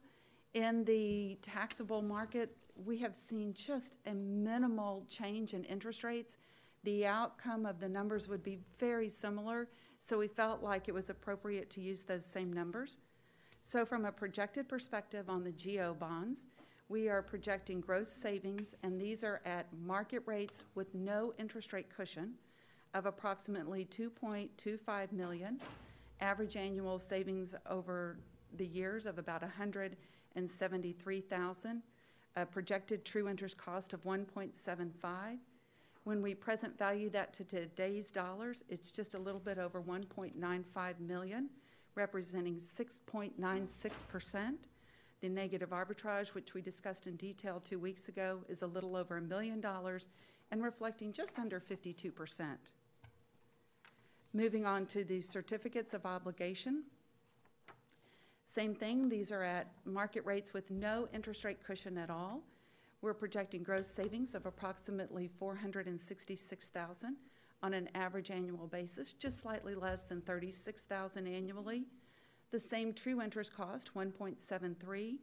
In the taxable market, we have seen just a minimal change in interest rates. The outcome of the numbers would be very similar, so we felt like it was appropriate to use those same numbers. So from a projected perspective on the GO bonds, we are projecting gross savings, and these are at market rates with no interest rate cushion of approximately 2.25 million, average annual savings over the years of about 173,000, a projected true interest cost of 1.75. When we present value that to today's dollars, it's just a little bit over 1.95 million, representing 6.96%. The negative arbitrage, which we discussed in detail two weeks ago, is a little over a million dollars and reflecting just under 52%. Moving on to the certificates of obligation. Same thing, these are at market rates with no interest rate cushion at all. We're projecting gross savings of approximately 466,000 on an average annual basis, just slightly less than 36,000 annually. The same true interest cost, 1.73.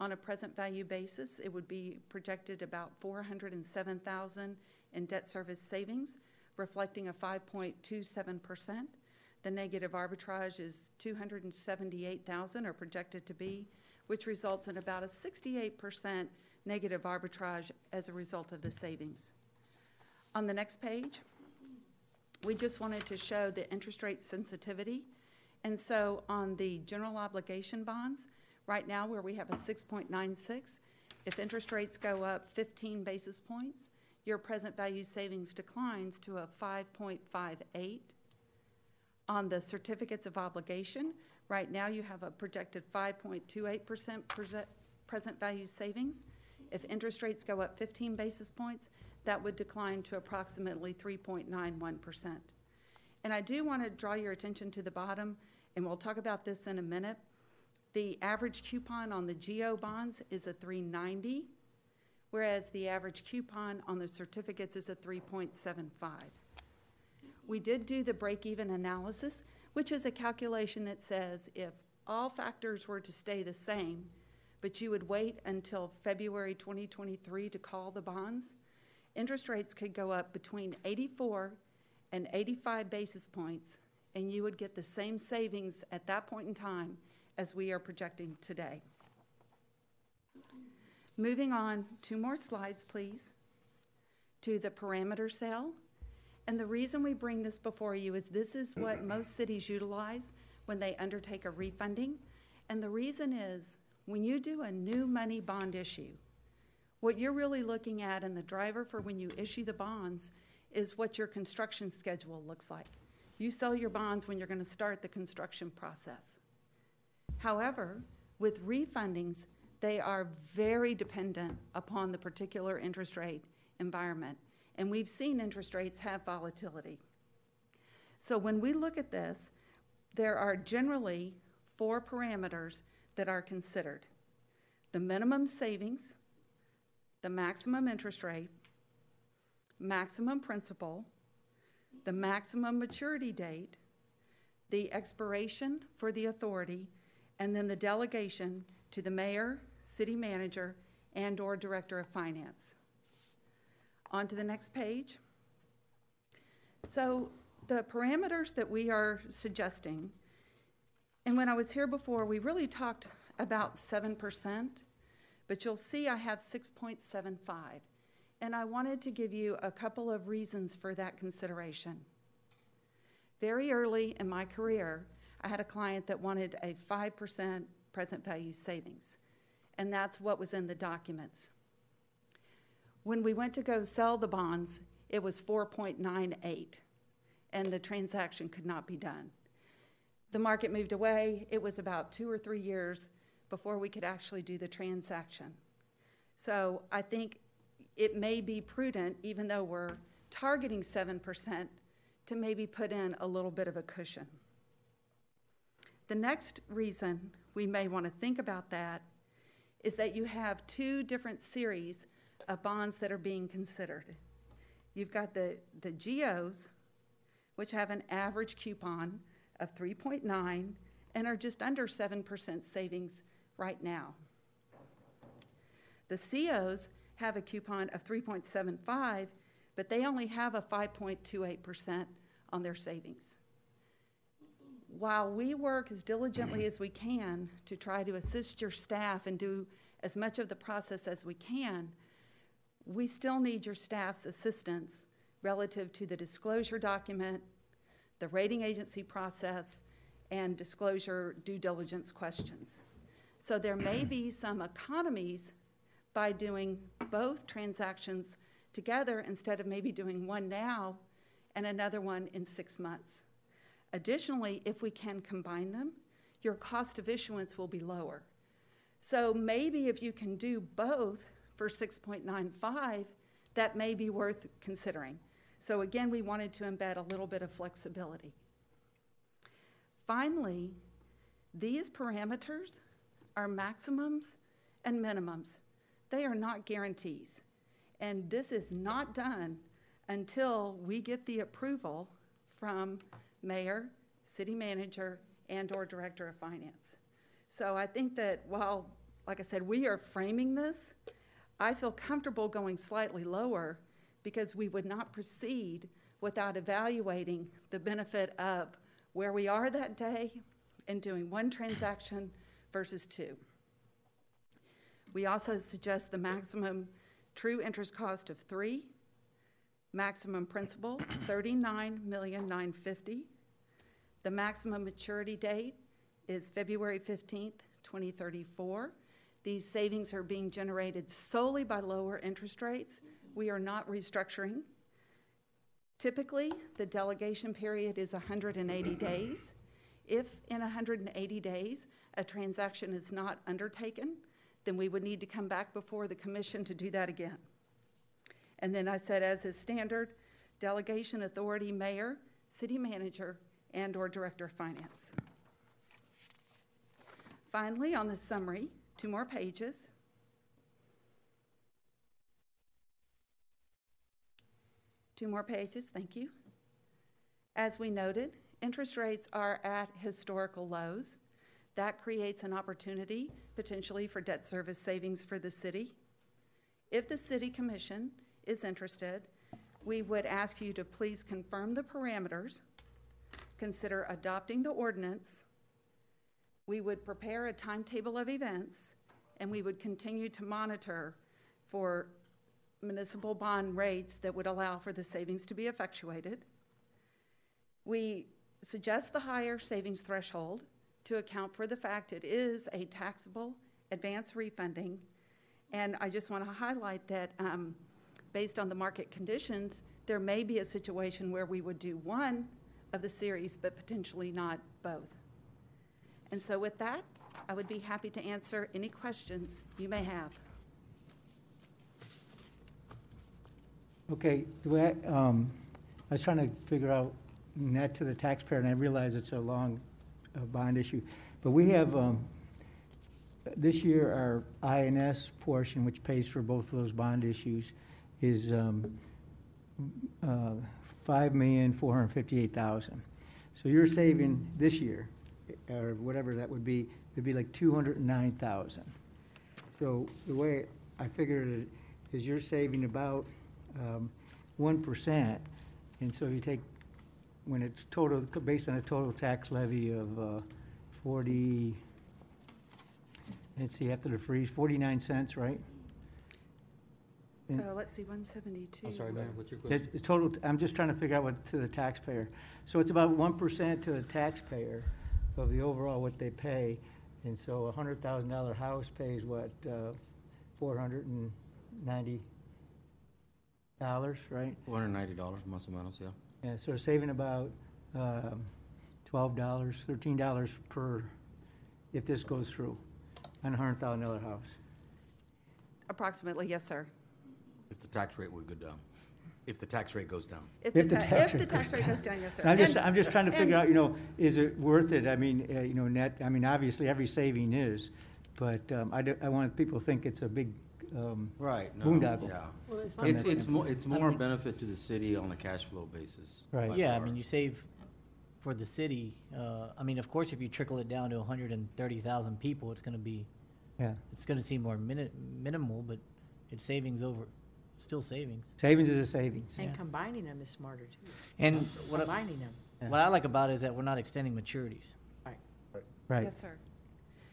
On a present value basis, it would be projected about 407,000 in debt service savings, reflecting a 5.27%. The negative arbitrage is 278,000 are projected to be, which results in about a 68% negative arbitrage as a result of the savings. On the next page, we just wanted to show the interest rate sensitivity. And so on the general obligation bonds, right now where we have a 6.96, if interest rates go up 15 basis points, your present value savings declines to a 5.58. On the certificates of obligation, right now you have a projected 5.28% perse- present value savings. If interest rates go up 15 basis points, that would decline to approximately 3.91%. And I do want to draw your attention to the bottom, and we'll talk about this in a minute. The average coupon on the GO bonds is a 390, whereas the average coupon on the certificates is a 3.75. We did do the break-even analysis, which is a calculation that says if all factors were to stay the same, but you would wait until February 2023 to call the bonds, interest rates could go up between 84 and 85 basis points, and you would get the same savings at that point in time as we are projecting today. Moving on, two more slides, please, to the parameter sale. And the reason we bring this before you is this is what mm-hmm. most cities utilize when they undertake a refunding. And the reason is when you do a new money bond issue, what you're really looking at and the driver for when you issue the bonds is what your construction schedule looks like. You sell your bonds when you're going to start the construction process. However, with refundings, they are very dependent upon the particular interest rate environment. And we've seen interest rates have volatility. So when we look at this, there are generally four parameters that are considered. The minimum savings, the maximum interest rate, maximum principal, the maximum maturity date, the expiration for the authority, and then the delegation to the mayor, city manager, and/or director of finance. On to the next page. So the parameters that we are suggesting, and when I was here before, we really talked about 7%, but you'll see I have 6.75. And I wanted to give you a couple of reasons for that consideration. Very early in my career, I had a client that wanted a 5% present value savings, and that's what was in the documents. When we went to go sell the bonds, it was 4.98, and the transaction could not be done. The market moved away. It was about two or three years before we could actually do the transaction. So I think it may be prudent, even though we're targeting 7%, to maybe put in a little bit of a cushion. The next reason we may want to think about that is that you have two different series of bonds that are being considered. You've got the, the GOs, which have an average coupon of 3.9 and are just under 7% savings right now. The COs have a coupon of 3.75, but they only have a 5.28% on their savings. While we work as diligently as we can to try to assist your staff and do as much of the process as we can, we still need your staff's assistance relative to the disclosure document, the rating agency process, and disclosure due diligence questions. So there may be some economies by doing both transactions together instead of maybe doing one now and another one in six months. Additionally, if we can combine them, your cost of issuance will be lower. So maybe if you can do both for 6.95, that may be worth considering. So again, we wanted to embed a little bit of flexibility. Finally, these parameters are maximums and minimums. They are not guarantees. And this is not done until we get the approval from mayor, city manager, and or director of finance. So I think that while, like I said, we are framing this, I feel comfortable going slightly lower because we would not proceed without evaluating the benefit of where we are that day and doing one transaction versus two. We also suggest the maximum true interest cost of three, maximum principal, thirty-nine million nine fifty. The maximum maturity date is February fifteenth, twenty thirty-four. These savings are being generated solely by lower interest rates. We are not restructuring. Typically, the delegation period is 180 days. If in 180 days a transaction is not undertaken, then we would need to come back before the commission to do that again. And then I said, as is standard, delegation authority, mayor, city manager, and or director of finance. Finally, on the summary, two more pages. Two more pages, thank you. As we noted, interest rates are at historical lows. That creates an opportunity potentially for debt service savings for the city. If the city commission is interested, we would ask you to please confirm the parameters, consider adopting the ordinance. We would prepare a timetable of events, and we would continue to monitor for municipal bond rates that would allow for the savings to be effectuated. We suggest the higher savings threshold to account for the fact it is a taxable advance refunding. And I just want to highlight that um, based on the market conditions, there may be a situation where we would do one of the series, but potentially not both. And so with that, I would be happy to answer any questions you may have. Okay, way, I- um, I was trying to figure out net to the taxpayer, and I realize it's a long uh, bond issue. But we have, um, this year, our INS portion, which pays for both of those bond issues, is um, uh, five million, four hundred fifty-eight thousand. So you're saving this year, or whatever that would be, would be like two hundred and nine thousand. So the way I figured it is you're saving about um, one percent. And so you take, when it's total, based on a total tax levy of uh, forty, let's see, after the freeze, forty-nine cents, right? So let's see, one seventy-two. I'm sorry, Mayor, what's your It's question? it's total, I'm just trying to figure out what to the taxpayer. So it's about one percent to the taxpayer of the overall what they pay. And so a hundred thousand dollar house pays what, uh, four hundred and ninety dollars, right? Four hundred and ninety dollars, más o menos, yeah. Yeah, so saving about um, twelve dollars, thirteen dollars per, if this goes through, on a hundred thousand dollar house. Approximately, yes, sir. If the tax rate would go down, if the tax rate goes down. If If the, the ta- tax if the rate tax goes rate goes down, yes, sir. I'm just, And- I'm just trying to figure and- out, you know, is it worth it? I mean, uh, you know, net, I mean, obviously, every saving is, but um, I, do- I want people to think it's a big um, Right, no, boondoggle. yeah. Well, it's from It's, that it's more, standpoint. it's more benefit to the city on a cash flow basis. Right. by Yeah, I far. mean, you save for the city, uh, I mean, of course, if you trickle it down to hundred and thirty thousand people, it's gonna be, Yeah. it's gonna seem more mini- minimal, but it's savings over, still savings. Savings is a savings. Yeah. And combining them is smarter too. And what I, Combining them. What I like about it is that we're not extending maturities. right. Right. Yes, sir.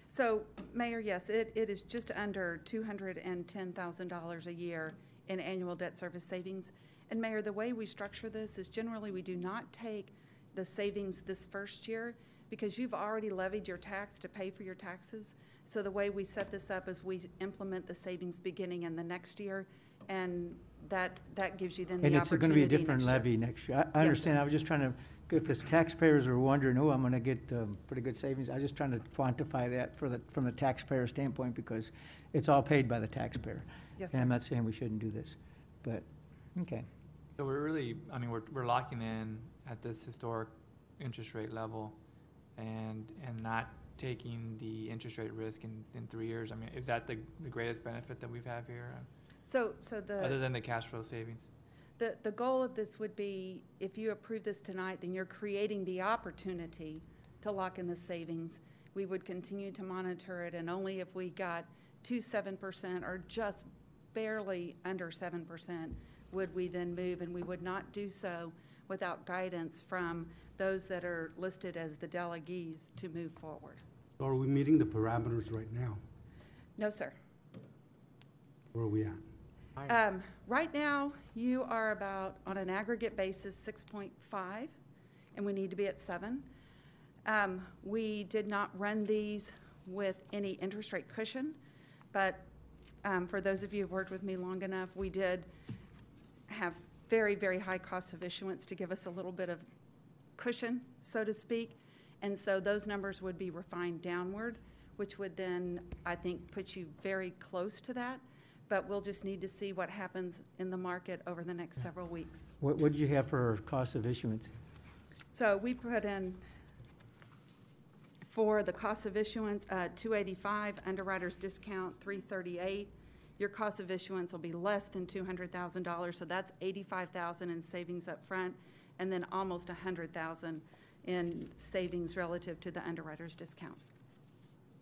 So, Mayor, yes, it, it is just under two hundred and ten thousand dollars a year in annual debt service savings. And Mayor, the way we structure this is generally we do not take the savings this first year because you've already levied your tax to pay for your taxes. So the way we set this up is we implement the savings beginning in the next year, and that, that gives you then the opportunity. And it's gonna be a different next year. levy next year. I- I Yes, understand, sir. I was just trying to, if the taxpayers are wondering, oh, I'm gonna get um, pretty good savings, I was just trying to quantify that for the, from the taxpayer standpoint, because it's all paid by the taxpayer. Yes, And I'm not saying we shouldn't do this, but, okay. So we're really, I mean, we're, we're locking in at this historic interest rate level and, and not taking the interest rate risk in, in three years. I mean, is that the, the greatest benefit that we've had here, So, so the. other than the cash flow savings? The, the goal of this would be, if you approve this tonight, then you're creating the opportunity to lock in the savings. We would continue to monitor it, and only if we got to seven percent or just barely under seven percent would we then move, and we would not do so without guidance from those that are listed as the delegates to move forward. Are we meeting the parameters right now? No, sir. Where are we at? Um, right now, you are about, on an aggregate basis, six point five, and we need to be at seven. Um, we did not run these with any interest rate cushion, but, um, for those of you who've worked with me long enough, we did have very, very high costs of issuance to give us a little bit of cushion, so to speak. And so those numbers would be refined downward, which would then, I think, put you very close to that. But we'll just need to see what happens in the market over the next several weeks. What, what did you have for cost of issuance? So we put in, for the cost of issuance, uh, two eighty-five, underwriter's discount, three thirty-eight. Your cost of issuance will be less than two hundred thousand dollars, so that's eighty-five thousand in savings up front, and then almost a hundred thousand in savings relative to the underwriter's discount.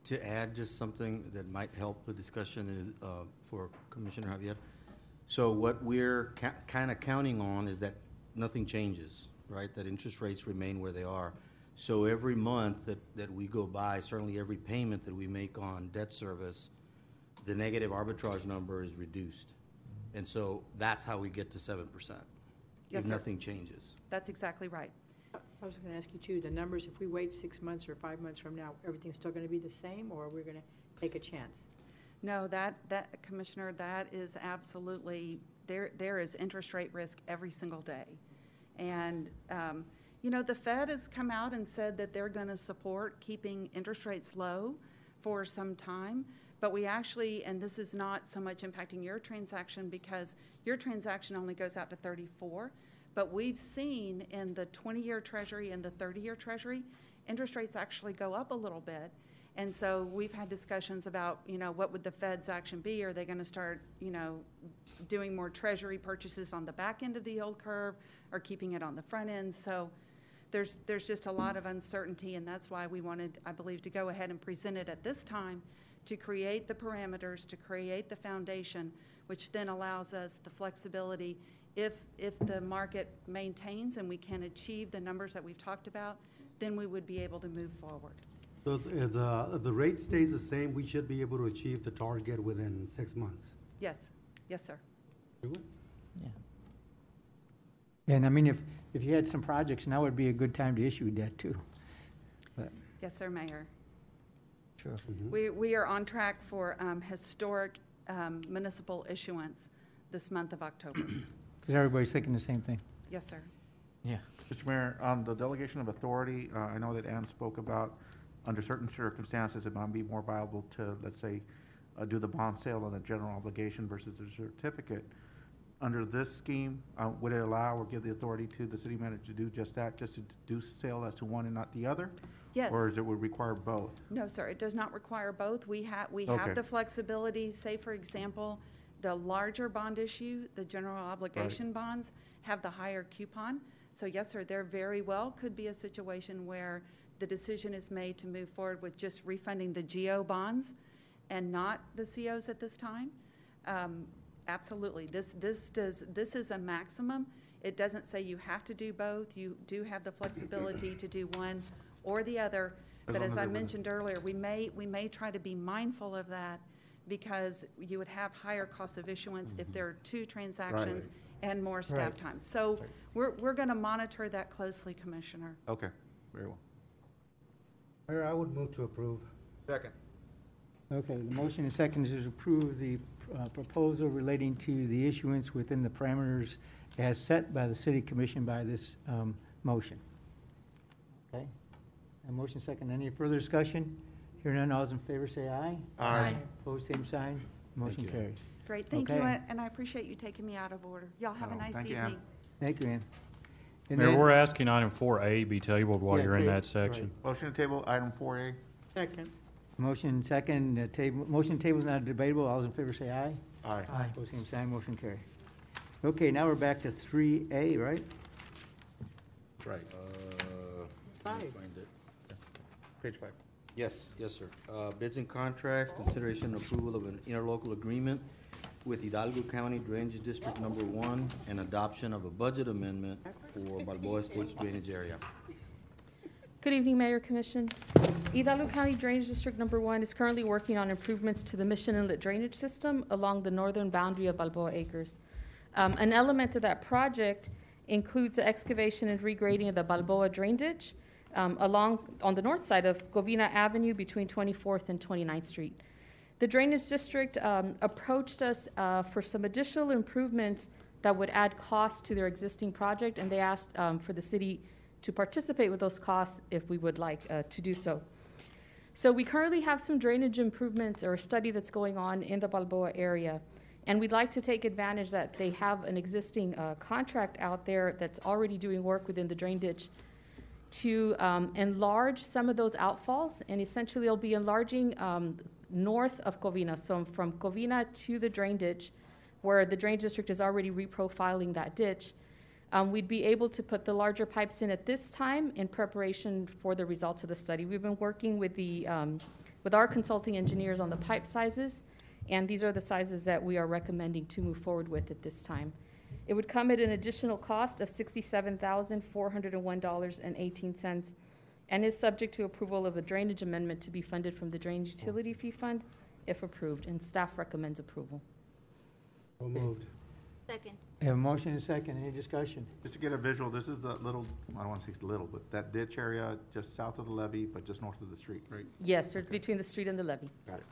To add just something that might help the discussion is, uh, for Commissioner Javier. So what we're kind of counting on is that nothing changes, right? That interest rates remain where they are. So every month that, that we go by, certainly every payment that we make on debt service, the negative arbitrage number is reduced. And so that's how we get to seven percent. Yes, If sir. nothing changes. That's exactly right. I was gonna ask you too, the numbers, if we wait six months or five months from now, everything's still gonna be the same, or we're gonna take a chance? No, that, that, Commissioner, that is absolutely, there, there is interest rate risk every single day. And, um, you know, the Fed has come out and said that they're going to support keeping interest rates low for some time, But we actually, and this is not so much impacting your transaction because your transaction only goes out to 34. But we've seen in the 20-year treasury and the 30-year treasury, interest rates actually go up a little bit. And so we've had discussions about, you know, what would the Fed's action be? Are they going to start, you know, doing more treasury purchases on the back end of the yield curve or keeping it on the front end? So there's, there's just a lot of uncertainty, and that's why we wanted, I believe, to go ahead and present it at this time to create the parameters, to create the foundation, which then allows us the flexibility if, if the market maintains and we can achieve the numbers that we've talked about, then we would be able to move forward. So if the, if the rate stays the same, we should be able to achieve the target within six months. Yes, yes, sir. Yeah. And I mean, if, if you had some projects, now would be a good time to issue debt too. But, Yes, sir, Mayor. sure. We, we are on track for um, historic um, municipal issuance this month of October. Because everybody's thinking the same thing. Yes, sir. Yeah. Mr. Mayor, on the delegation of authority, uh, I know that Ann spoke about, under certain circumstances, it might be more viable to, let's say, uh, do the bond sale on the general obligation versus the certificate. Under this scheme, uh, would it allow or give the authority to the city manager to do just that, just to do sale as to one and not the other? Yes. Or is it would require both? No, sir, it does not require both. We have, we Okay. have the flexibility, say, for example, the larger bond issue, the general obligation bonds, have the higher coupon. So yes, sir, there very well could be a situation where the decision is made to move forward with just refunding the GO bonds and not the COs at this time. Um, Absolutely. This, this does, this is a maximum. It doesn't say you have to do both. You do have the flexibility to do one or the other. As But long as as I mentioned earlier, we may, we may try to be mindful of that because you would have higher costs of issuance if there are two transactions and more staff Right. time. So we're, we're going to monitor that closely, Commissioner. Okay, very well. Mayor, I would move to approve. Second. Okay, the motion and second is to approve the uh, proposal relating to the issuance within the parameters as set by the city commission by this um, motion. Okay? A motion second, any further discussion? Hearing none, all those in favor say aye. Aye. Opposed, same sign, motion you. carries. Great, thank you, Okay. and- and I appreciate you taking me out of order. Y'all have a Oh, nice thank you, Ann. evening. Thank you, Ann. And Mayor, then- we're asking item four A be tabled while Yeah, you're in ta- that section. Motion to table item four A? Second. Motion second, uh, table, motion table is not debatable, all those in favor say aye. Aye. Aye. Opposed, same sign, motion carry. Okay, now we're back to three A, right? Right. Five. Page five. Yes, yes, sir. Uh, Bids and contracts, consideration and approval of an interlocal agreement with Hidalgo County Drainage District Number One and adoption of a budget amendment for Balboa Estates drainage area. Good evening, Mayor Commission. Hidalgo County Drainage District Number One is currently working on improvements to the Mission Inlet Drainage System along the northern boundary of Balboa Acres. Um, an element of that project includes the excavation and regrading of the Balboa drainage um, along, on the north side of Covina Avenue between 24th and 29th Street. The Drainage District um, approached us uh, for some additional improvements that would add cost to their existing project, and they asked um, for the city to participate with those costs if we would like uh, to do so. So we currently have some drainage improvements or a study that's going on in the Balboa area. And we'd like to take advantage that they have an existing uh, contract out there that's already doing work within the drain ditch to um, enlarge some of those outfalls. And essentially, they'll be enlarging um, north of Covina, so from Covina to the drain ditch, where the drain district is already reprofiling that ditch. Um, we'd be able to put the larger pipes in at this time in preparation for the results of the study. We've been working with the, um, with our consulting engineers on the pipe sizes, and these are the sizes that we are recommending to move forward with at this time. It would come at an additional cost of sixty-seven thousand, four hundred and one dollars and eighteen cents, and is subject to approval of a drainage amendment to be funded from the Drainage Utility Fee Fund, if approved, and staff recommends approval. So moved. Second. Have a motion and second, any discussion? Just to get a visual, this is the little, I don't want to say it's little, but that ditch area just south of the levee, but just north of the street, right? Yes, sir, it's between the street and the levee. Got it.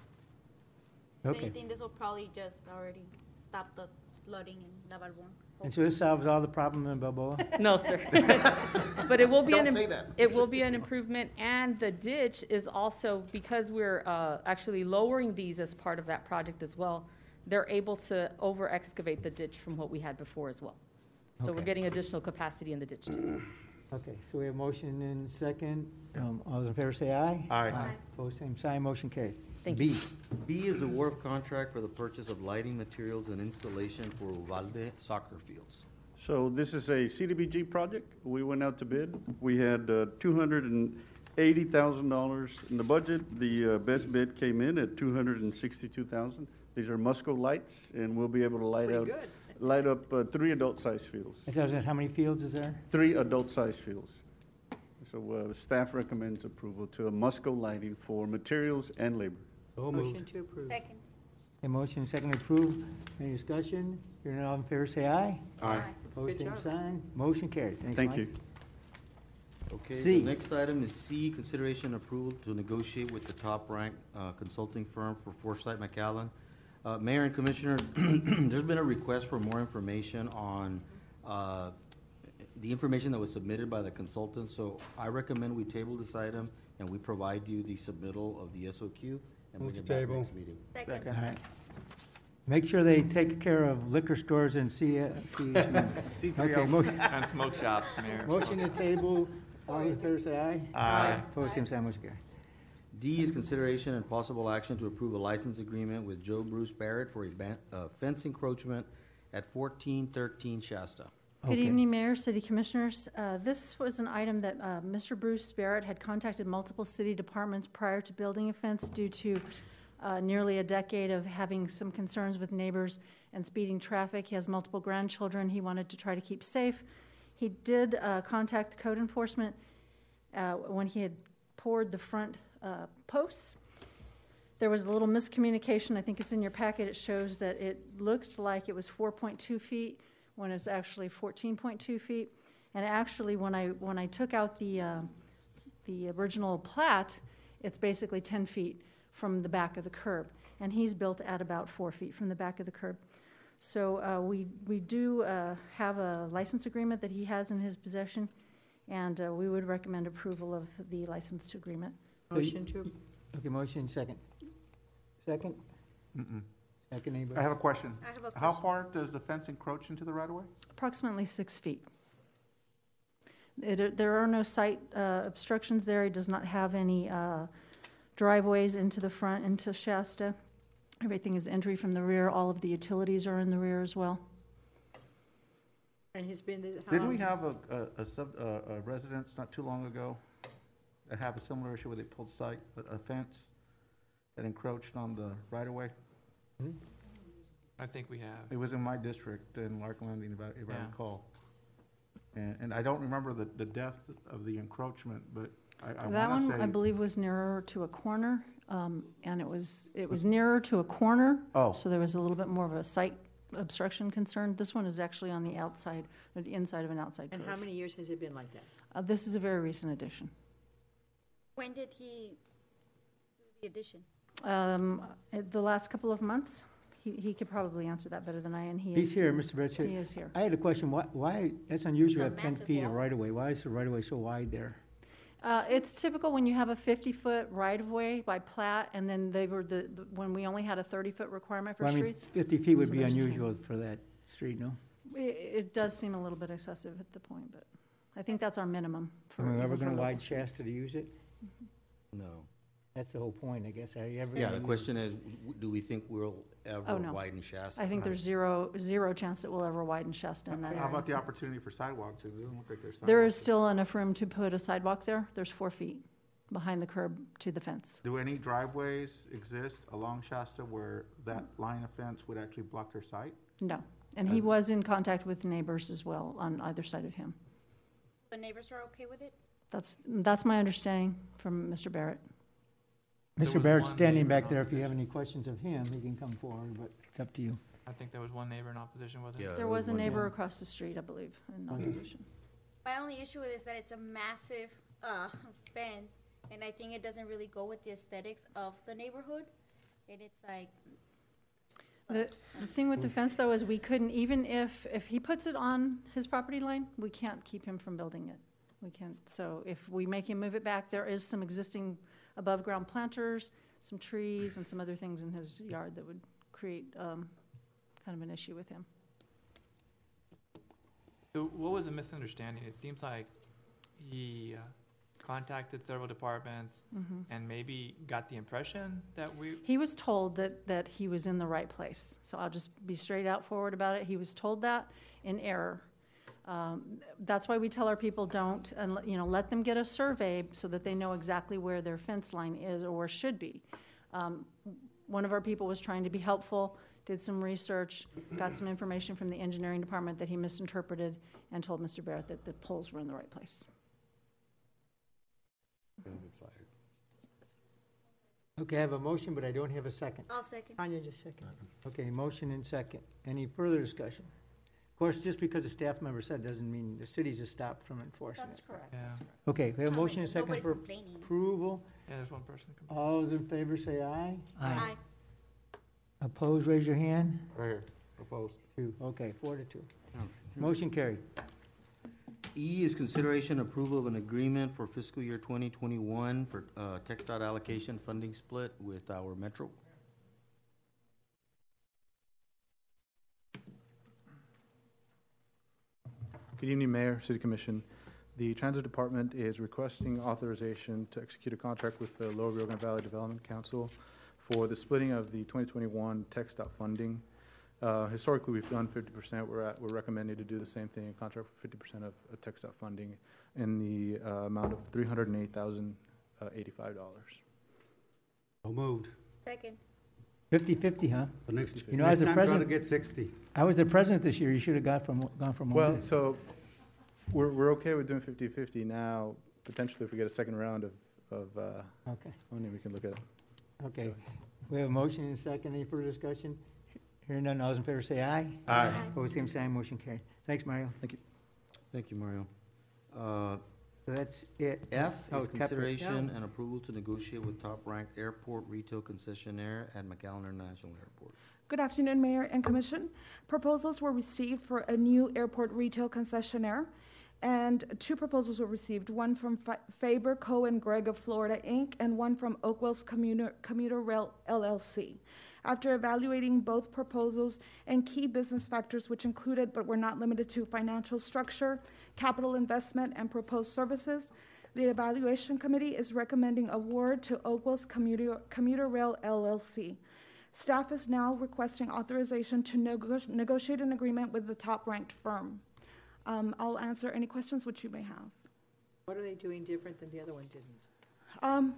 If Okay. anything, this will probably just already stop the flooding in La Balboa. And so this solves all the problem in Balboa? No, sir. But it will be an, Don't im- say that. it will be an improvement, and the ditch is also, because we're uh, actually lowering these as part of that project as well, they're able to over excavate the ditch from what we had before as well. So we're Okay. getting additional capacity in the ditch too. Okay, so we have motion and second. Um, All those in favor say aye. Aye. Aye. Opposed, same sign, motion carried. Thank B. B is award of contract for the purchase of lighting materials and installation for Uvalde soccer fields. So this is a CDBG project. We went out to bid. We had uh, $280,000 in the budget. The uh, best bid came in at 262,000. These are Musco lights, and we'll be able to light out, light up uh, three adult-sized fields. And so how many fields is there? Three adult-sized fields. So uh, staff recommends approval to a Musco lighting for materials and labor. Motion to approve. Second. A motion second to approve. Any discussion? Hearing none, all in favor say aye. Aye. Opposed, Good same job. sign, motion carried. Thanks, Thank Mike. you. Okay, C. the next item is C, consideration approval to negotiate with the top-ranked uh, consulting firm for Foresight McAllen. Uh, Mayor and Commissioner, there's been a request for more information on uh, the information that was submitted by the consultant, so I recommend we table this item and we provide you the submittal of the SOQ and Move bring to back table. next meeting. Second. All right. Make sure they take care of liquor stores and C, uh, C. C3O. Okay, motion. And smoke shops, Mayor. Motion to table, all in favor say aye. Aye. Opposed, same sign, motion carried. D is consideration and possible action to approve a license agreement with Joe Bruce Barrett for a ban- uh, fence encroachment at fourteen thirteen Shasta. Good Okay. evening, Mayor, City Commissioners. Uh, This was an item that uh, Mr. Bruce Barrett had contacted multiple city departments prior to building a fence due to uh, nearly a decade of having some concerns with neighbors and speeding traffic. He has multiple grandchildren he wanted to try to keep safe. He did uh, contact code enforcement uh, when he had poured the front uh, posts. There was a little miscommunication, I think it's in your packet, it shows that it looked like it was 4.2 feet when it's actually 14.2 feet. And actually, when I, when I took out the, uh, the original plat, it's basically 10 feet from the back of the curb. And he's built at about four feet from the back of the curb. So uh, we, we do uh, have a license agreement that he has in his possession, and uh, we would recommend approval of the license agreement. Motion to. Okay, motion second. Second? Mm-mm. Second, anybody? I have a question. I have a How question. far does the fence encroach into the right-of-way? Approximately six feet. It, there are no site uh, obstructions there. It does not have any uh, driveways into the front, into Shasta. Everything is entry from the rear. All of the utilities are in the rear as well. And he's been, how Didn't we long- have a, a, a sub, a a residence not too long ago that have a similar issue where they pulled site, a- a fence that encroached on the right-of-way? I think we have. It was in my district in Lark Landing, if I, if I Yeah. recall. And, and I don't remember the, the depth of the encroachment, but I, I That wanna one, say. I believe, was nearer to a corner, um, and it was, it was nearer to a corner. Oh. So there was a little bit more of a site obstruction concern. This one is actually on the outside, or the inside of an outside And curve. how many years has it been like that? Uh, This is a very recent addition. When did he do the addition? Um, The last couple of months, he, he could probably answer that better than I, and he is. He's here, Mr. Brett. He is here. I had a question, why, why, that's unusual to It's a have ten massive feet of wall. right-of-way. Why is the right-of-way so wide there? Uh, It's typical when you have a 50-foot right-of-way by plat, and then they were the, the- when we only had a 30-foot requirement for Well, I mean, streets. fifty feet would be there's 10. unusual for that street, no? It, it does seem a little bit excessive at the point, but I think that's our minimum. for- Are we ever for gonna local widen. Shasta to use it? No. That's the whole point, I guess. Are you ever? Yeah, gonna the question is, w- do we think we'll ever Oh, ever no. widen Shasta? I think there's zero, zero chance that we'll ever widen Shasta in that How about the opportunity for sidewalks? It doesn't look like there's sidewalks. There is still enough room to put a sidewalk there. There's four feet behind the curb to the fence. Do any driveways exist along Shasta where that line of fence would actually block their sight? No. And he was in contact with neighbors as well on either side of him. The neighbors are okay with it? That's, that's my understanding from Mr. Barrett. There Mr. was Barrett's one standing neighbor back in there. If you have any questions of him, he can come forward, but it's up to you. I think there was one neighbor in opposition, wasn't Yeah, there? There there was a neighbor there. across the street, I believe, in opposition. My only issue with it is that it's a massive uh, fence, and I think it doesn't really go with the aesthetics of the neighborhood. And it's like, The, the thing with the fence, though, is we couldn't, even if, if he puts it on his property line, we can't keep him from building it. We can't, so if we make him move it back, there is some existing above-ground planters, some trees, and some other things in his yard that would create, um, kind of an issue with him. So what was the misunderstanding? It seems like he uh, contacted several departments Mhm. and maybe got the impression that we, He was told that, that he was in the right place. So I'll just be straight out forward about it. He was told that in error. Um, That's why we tell our people, don't, and, let- you know, let them get a survey so that they know exactly where their fence line is or should be. Um, One of our people was trying to be helpful, did some research, got some information from the engineering department that he misinterpreted, and told Mr. Barrett that the poles were in the right place. Okay, I have a motion, but I don't have a second. I'll second. Tanya just second. Okay, motion and second. Any further discussion? Of course, just because a staff member said doesn't mean the city's just stopped from enforcing it. That's correct. yeah, Okay, we have a motion and a second Nobody's for complaining. approval. yeah, there's one person. complaining. All those in favor say aye. Aye. Opposed, raise your hand. Right here, opposed. Two, okay, four to two. Motion carried. E is consideration approval of an agreement for fiscal year twenty twenty-one for, uh, TxDOT allocation funding split with our metro. Good evening, Mayor, City Commission. The Transit Department is requesting authorization to execute a contract with the Lower Rio Grande Valley Development Council for the splitting of the 2021 TxDOT funding. Uh, Historically, we've done 50%. We're at, we're recommending to do the same thing, and contract for 50% of uh, TxDOT funding in the uh, amount of $308,085. So moved. Second. 50-50, huh? The next, You know, as the time, try to president- get sixty. I was the president this year, you should have got from, gone from one Well, bid. so we're, we're okay with doing 50/50 now. Potentially, if we get a second round of, of uh, Okay, funding, we can look at it. okay. We have a motion and a second. Any further discussion? Hearing none, all those in favor say aye. Aye. Opposed, same sign, motion carried. Thanks, Mario. Thank you, Mario. Uh, So that's it. F Oh, is Capra- consideration and approval to negotiate with top-ranked airport retail concessionaire at McAllen International Airport. Good afternoon, Mayor and Commission. Proposals were received for a new airport retail concessionaire, and two proposals were received, one from Fa- Faber, Coe, Gregg of Florida, Inc., and one from Oakwell's Commuter Commuter Rail LLC. After evaluating both proposals and key business factors which included but were not limited to financial structure, capital investment, and proposed services, the evaluation committee is recommending award to Oakwell's Commuter Commuter Rail LLC. Staff is now requesting authorization to nego- negotiate an agreement with the top-ranked firm. Um, I'll answer any questions which you may have. What are they doing different than the other one didn't? Um,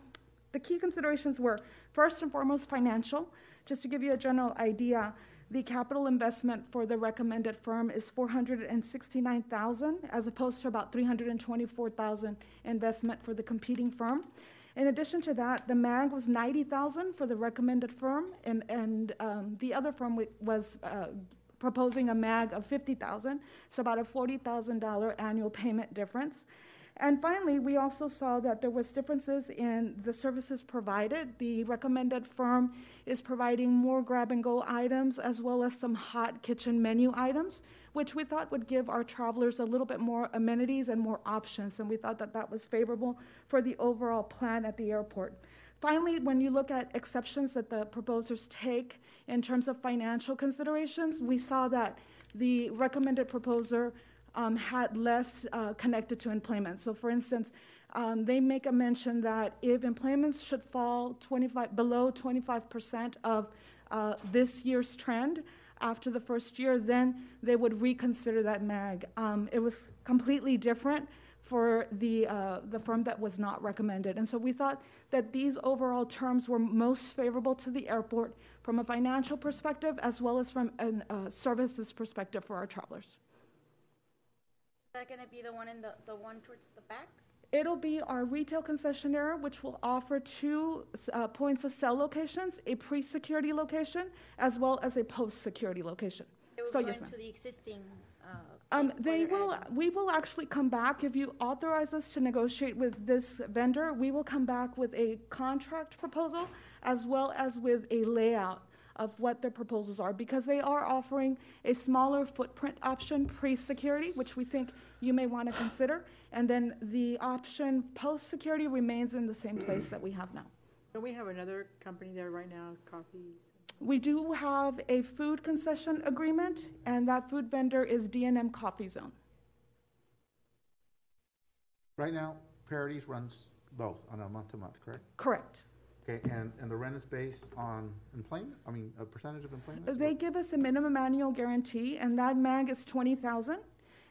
the key considerations were, first and foremost, financial. Just to give you a general idea, the capital investment for the recommended firm is four hundred and sixty-nine thousand, as opposed to about three hundred and twenty-four thousand investment for the competing firm. In addition to that, the MAG was ninety thousand for the recommended firm, and, and, um, the other firm was, uh, proposing a MAG of fifty thousand, so about a forty thousand dollar annual payment difference. And finally, we also saw that there was differences in the services provided. The recommended firm is providing more grab-and-go items as well as some hot kitchen menu items, which we thought would give our travelers a little bit more amenities and more options, and we thought that that was favorable for the overall plan at the airport. Finally, when you look at exceptions that the proposers take in terms of financial considerations, we saw that the recommended proposer um, had less uh, connected to employment. So, for instance, um, they make a mention that if employment should fall 25 below 25 percent of uh, this year's trend after the first year, then they would reconsider that MAG. Um, it was completely different for the uh, the firm that was not recommended, and so we thought that these overall terms were most favorable to the airport from a financial perspective as well as from a uh, services perspective for our travelers. Is that gonna be the one in the, the one towards the back? It'll be our retail concessionaire, which will offer two uh, points of sale locations, a pre-security location as well as a post-security location. It will So, go yes, ma'am. the existing. Um, they will, airline. we will actually come back, if you authorize us to negotiate with this vendor, we will come back with a contract proposal as well as with a layout of what their proposals are because they are offering a smaller footprint option pre-security, which we think you may want to consider. And then the option post-security remains in the same place that we have now. Don't we have another company there right now, coffee? We do have a food concession agreement, and that food vendor is D and M Coffee Zone. Right now, Paradies runs both on a month-to-month, correct? Correct. Okay, and, and the rent is based on employment, I mean, a percentage of employment? They give us a minimum annual guarantee, and that MAG is twenty thousand.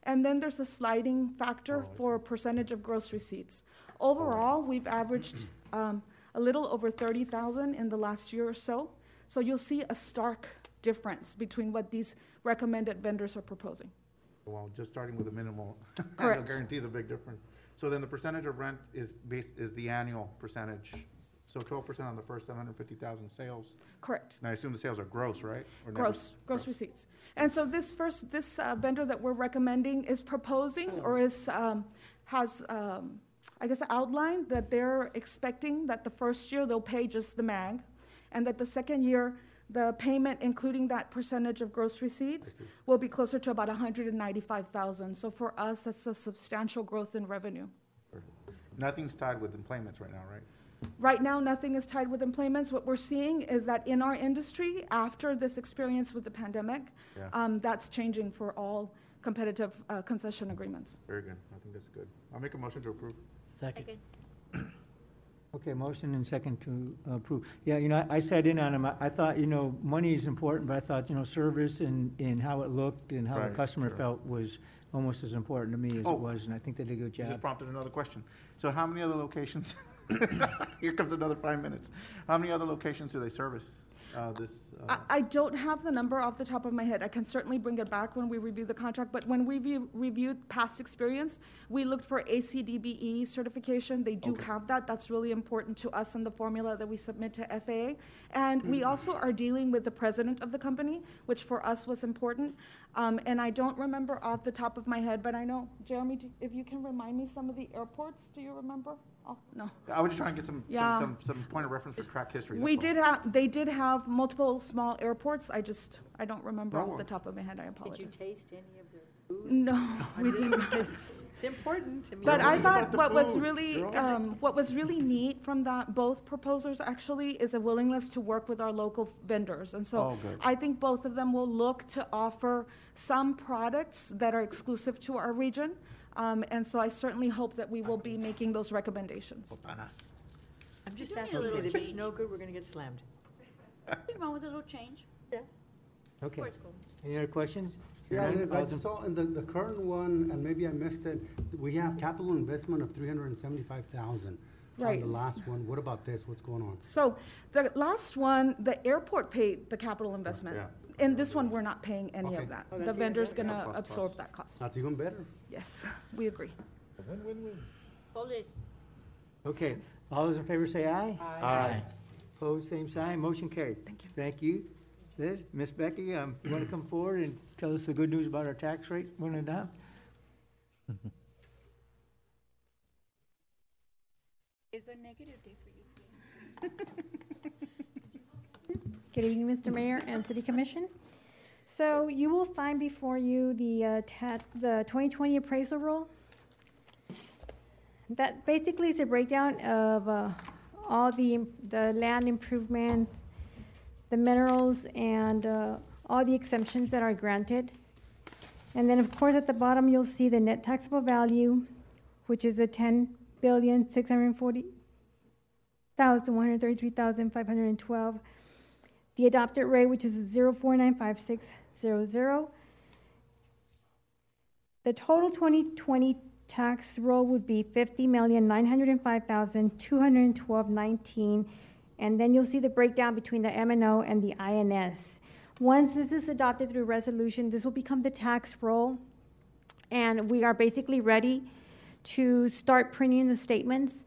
And then there's a sliding factor for a percentage of gross receipts. Overall, we've averaged um, a little over thirty thousand in the last year or so. So you'll see a stark difference between what these recommended vendors are proposing. Well, just starting with a minimal. Correct. Guarantee is a big difference. So then the percentage of rent is based, is the annual percentage. So twelve percent on the first seven hundred fifty thousand sales. Correct. And I assume the sales are gross, right? Or net- Gross, gross receipts. And so this first, this uh, vendor that we're recommending is proposing or is, um, has, um, I guess, outlined that they're expecting that the first year they'll pay just the MAG, and that the second year, the payment, including that percentage of gross receipts, will be closer to about hundred and ninety-five thousand. So for us, that's a substantial growth in revenue. Nothing's tied with employments right now, right? Right now, nothing is tied with employments. What we're seeing is that in our industry, after this experience with the pandemic, Yeah. um, that's changing for all competitive uh, concession agreements. Very good. I think that's good. I'll make a motion to approve. Second. Okay, motion and second to approve. Yeah, you know, I I sat in on them. I I thought, you know, money is important, but I thought, you know, service and, and how it looked and how the Right, customer sure. felt was almost as important to me as Oh. it was, and I think they did a good You just job. prompted another question. So how many other locations? Here comes another five minutes. How many other locations do they service, uh, this, I, I don't have the number off the top of my head. I can certainly bring it back when we review the contract, but when we review- reviewed past experience, we looked for ACDBE certification. They do Okay. have that. That's really important to us in the formula that we submit to FAA. And we also are dealing with the president of the company, which for us was important. Um, and I don't remember off the top of my head, but I know, Jeremy, do- if you can remind me some of the airports, do you remember? Oh, no. I was just trying to get some, Yeah. some, some, some point of reference for track history. We that's all. did have, they did have multiple small airports, I just, I don't remember No. off the top of my head, I apologize. Did you apologize. taste any of their food? No, we didn't. Taste. It's important. I mean- But I What thought about the what was food? really, You're all- um, what was really neat from that, both proposers actually, is a willingness to work with our local vendors. And so Oh, good. I think both of them will look to offer some products that are exclusive to our region. Um, and so I certainly hope that we will be making those recommendations. I'm just do need a asking, little because if it's change. no good, we're gonna get slammed. Nothing wrong with a little change. Yeah. Okay. course, cool. Any other questions? Yeah, Hearing Liz, none, I all's in- just saw in the, the current one, and maybe I missed it, we have capital investment of three hundred and seventy-five thousand. On Right. the last one, what about this? What's going on? So the last one, the airport paid the capital investment. Yeah. In this one, we're not paying any Okay. of that. Oh, The that's even vendor's better. gonna Plus, plus. absorb that cost. That's even better. Yes, we agree. Hold this. Okay, all those in favor say aye. Aye. Opposed, same sign, motion carried. Thank you. Thank you. Liz, Miss Becky, um, you want to come forward and tell us the good news about our tax rate when it down? Is there negative day for you? Good evening, Mr. Mayor and City Commission. So you will find before you the, uh, ta- the 2020 appraisal roll. That basically is a breakdown of uh, all the, the land improvements, the minerals, and uh, all the exemptions that are granted. And then, of course, at the bottom, you'll see the net taxable value, which is the 10 billion, 640 thousand, one hundred thirty-three thousand, five hundred twelve. The adopted rate, which is zero four nine five six zero zero. The total twenty twenty tax roll would be fifty million, nine hundred and then you'll see the breakdown between the M and the INS. Once this is adopted through resolution, this will become the tax roll. And we are basically ready to start printing the statements.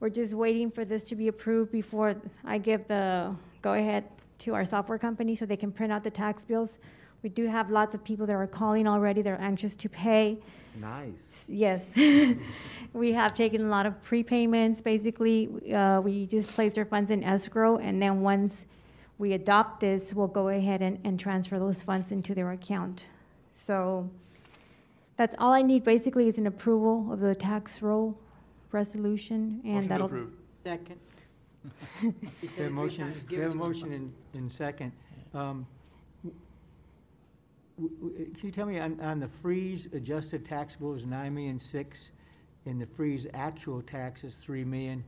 We're just waiting for this to be approved before I give the go-ahead to our software company so they can print out the tax bills. We do have lots of people that are calling already, they're anxious to pay. Nice. Yes. We have taken a lot of prepayments, basically, uh, we just place their funds in escrow, and then once we adopt this, we'll go ahead and, and transfer those funds into their account. So that's all I need basically is an approval of the tax roll resolution and Motion to that'll. approve. Second. We have a motion, we have a motion in, in second. Um, w- w- Can you tell me, on, on the freeze adjusted taxable is nine million six, and the freeze actual tax is three million?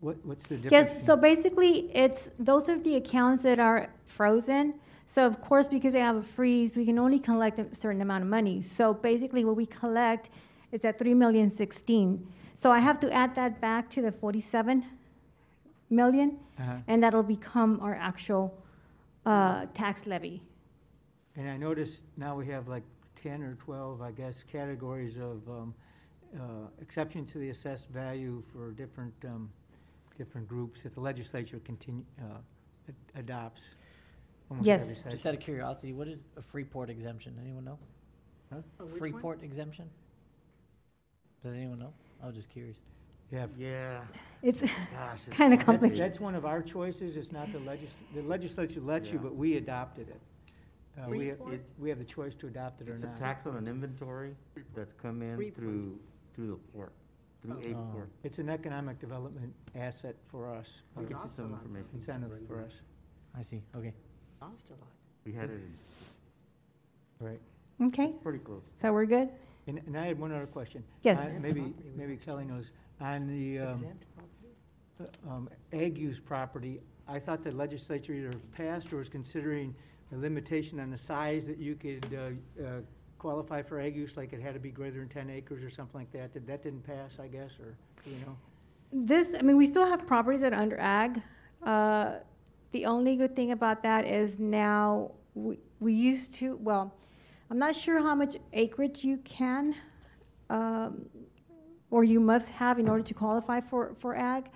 What, what's the difference? Yes, so basically, it's, those are the accounts that are frozen. So of course, because they have a freeze, we can only collect a certain amount of money. So basically, what we collect is at three million sixteen. So I have to add that back to the forty-seven million, Uh-huh. and that'll become our actual, uh, tax levy. And I noticed now we have like ten or twelve, I guess, categories of, um, uh, exception to the assessed value for different, um, different groups that the legislature continue, uh, ad- adopts. almost Yes. every Just session. out of curiosity, what is a Freeport exemption? Anyone know? Huh? Freeport exemption? Does anyone know? I was just curious. Yeah. Yeah. It's Gosh, it's kinda That's- complicated. That's one of our choices, it's not the legis, the legislature lets you, Yeah. but we adopted it. Uh, we, Freeport? it- we have the choice to adopt it or not. It's a not. tax on an inventory that's come in Freeport. through, through the port, through a Oh. port. It's an economic development asset for us. I'll get you some information. Incentive for us. I see, okay. Cost a lot. We had it in Right. Okay, pretty close. so we're good? And, and I had one other question. Yes. Uh, Maybe, maybe Kelly knows, on the, um, uh, um, ag use property, I thought the legislature either passed or was considering a limitation on the size that you could, uh, uh, qualify for ag use, like it had to be greater than ten acres or something like that. Did, that didn't pass, I guess, or, you know? This, I mean, we still have properties that are under ag. Uh, The only good thing about that is now, we, we used to, well, I'm not sure how much acreage you can, um, or you must have in order to qualify for, for ag.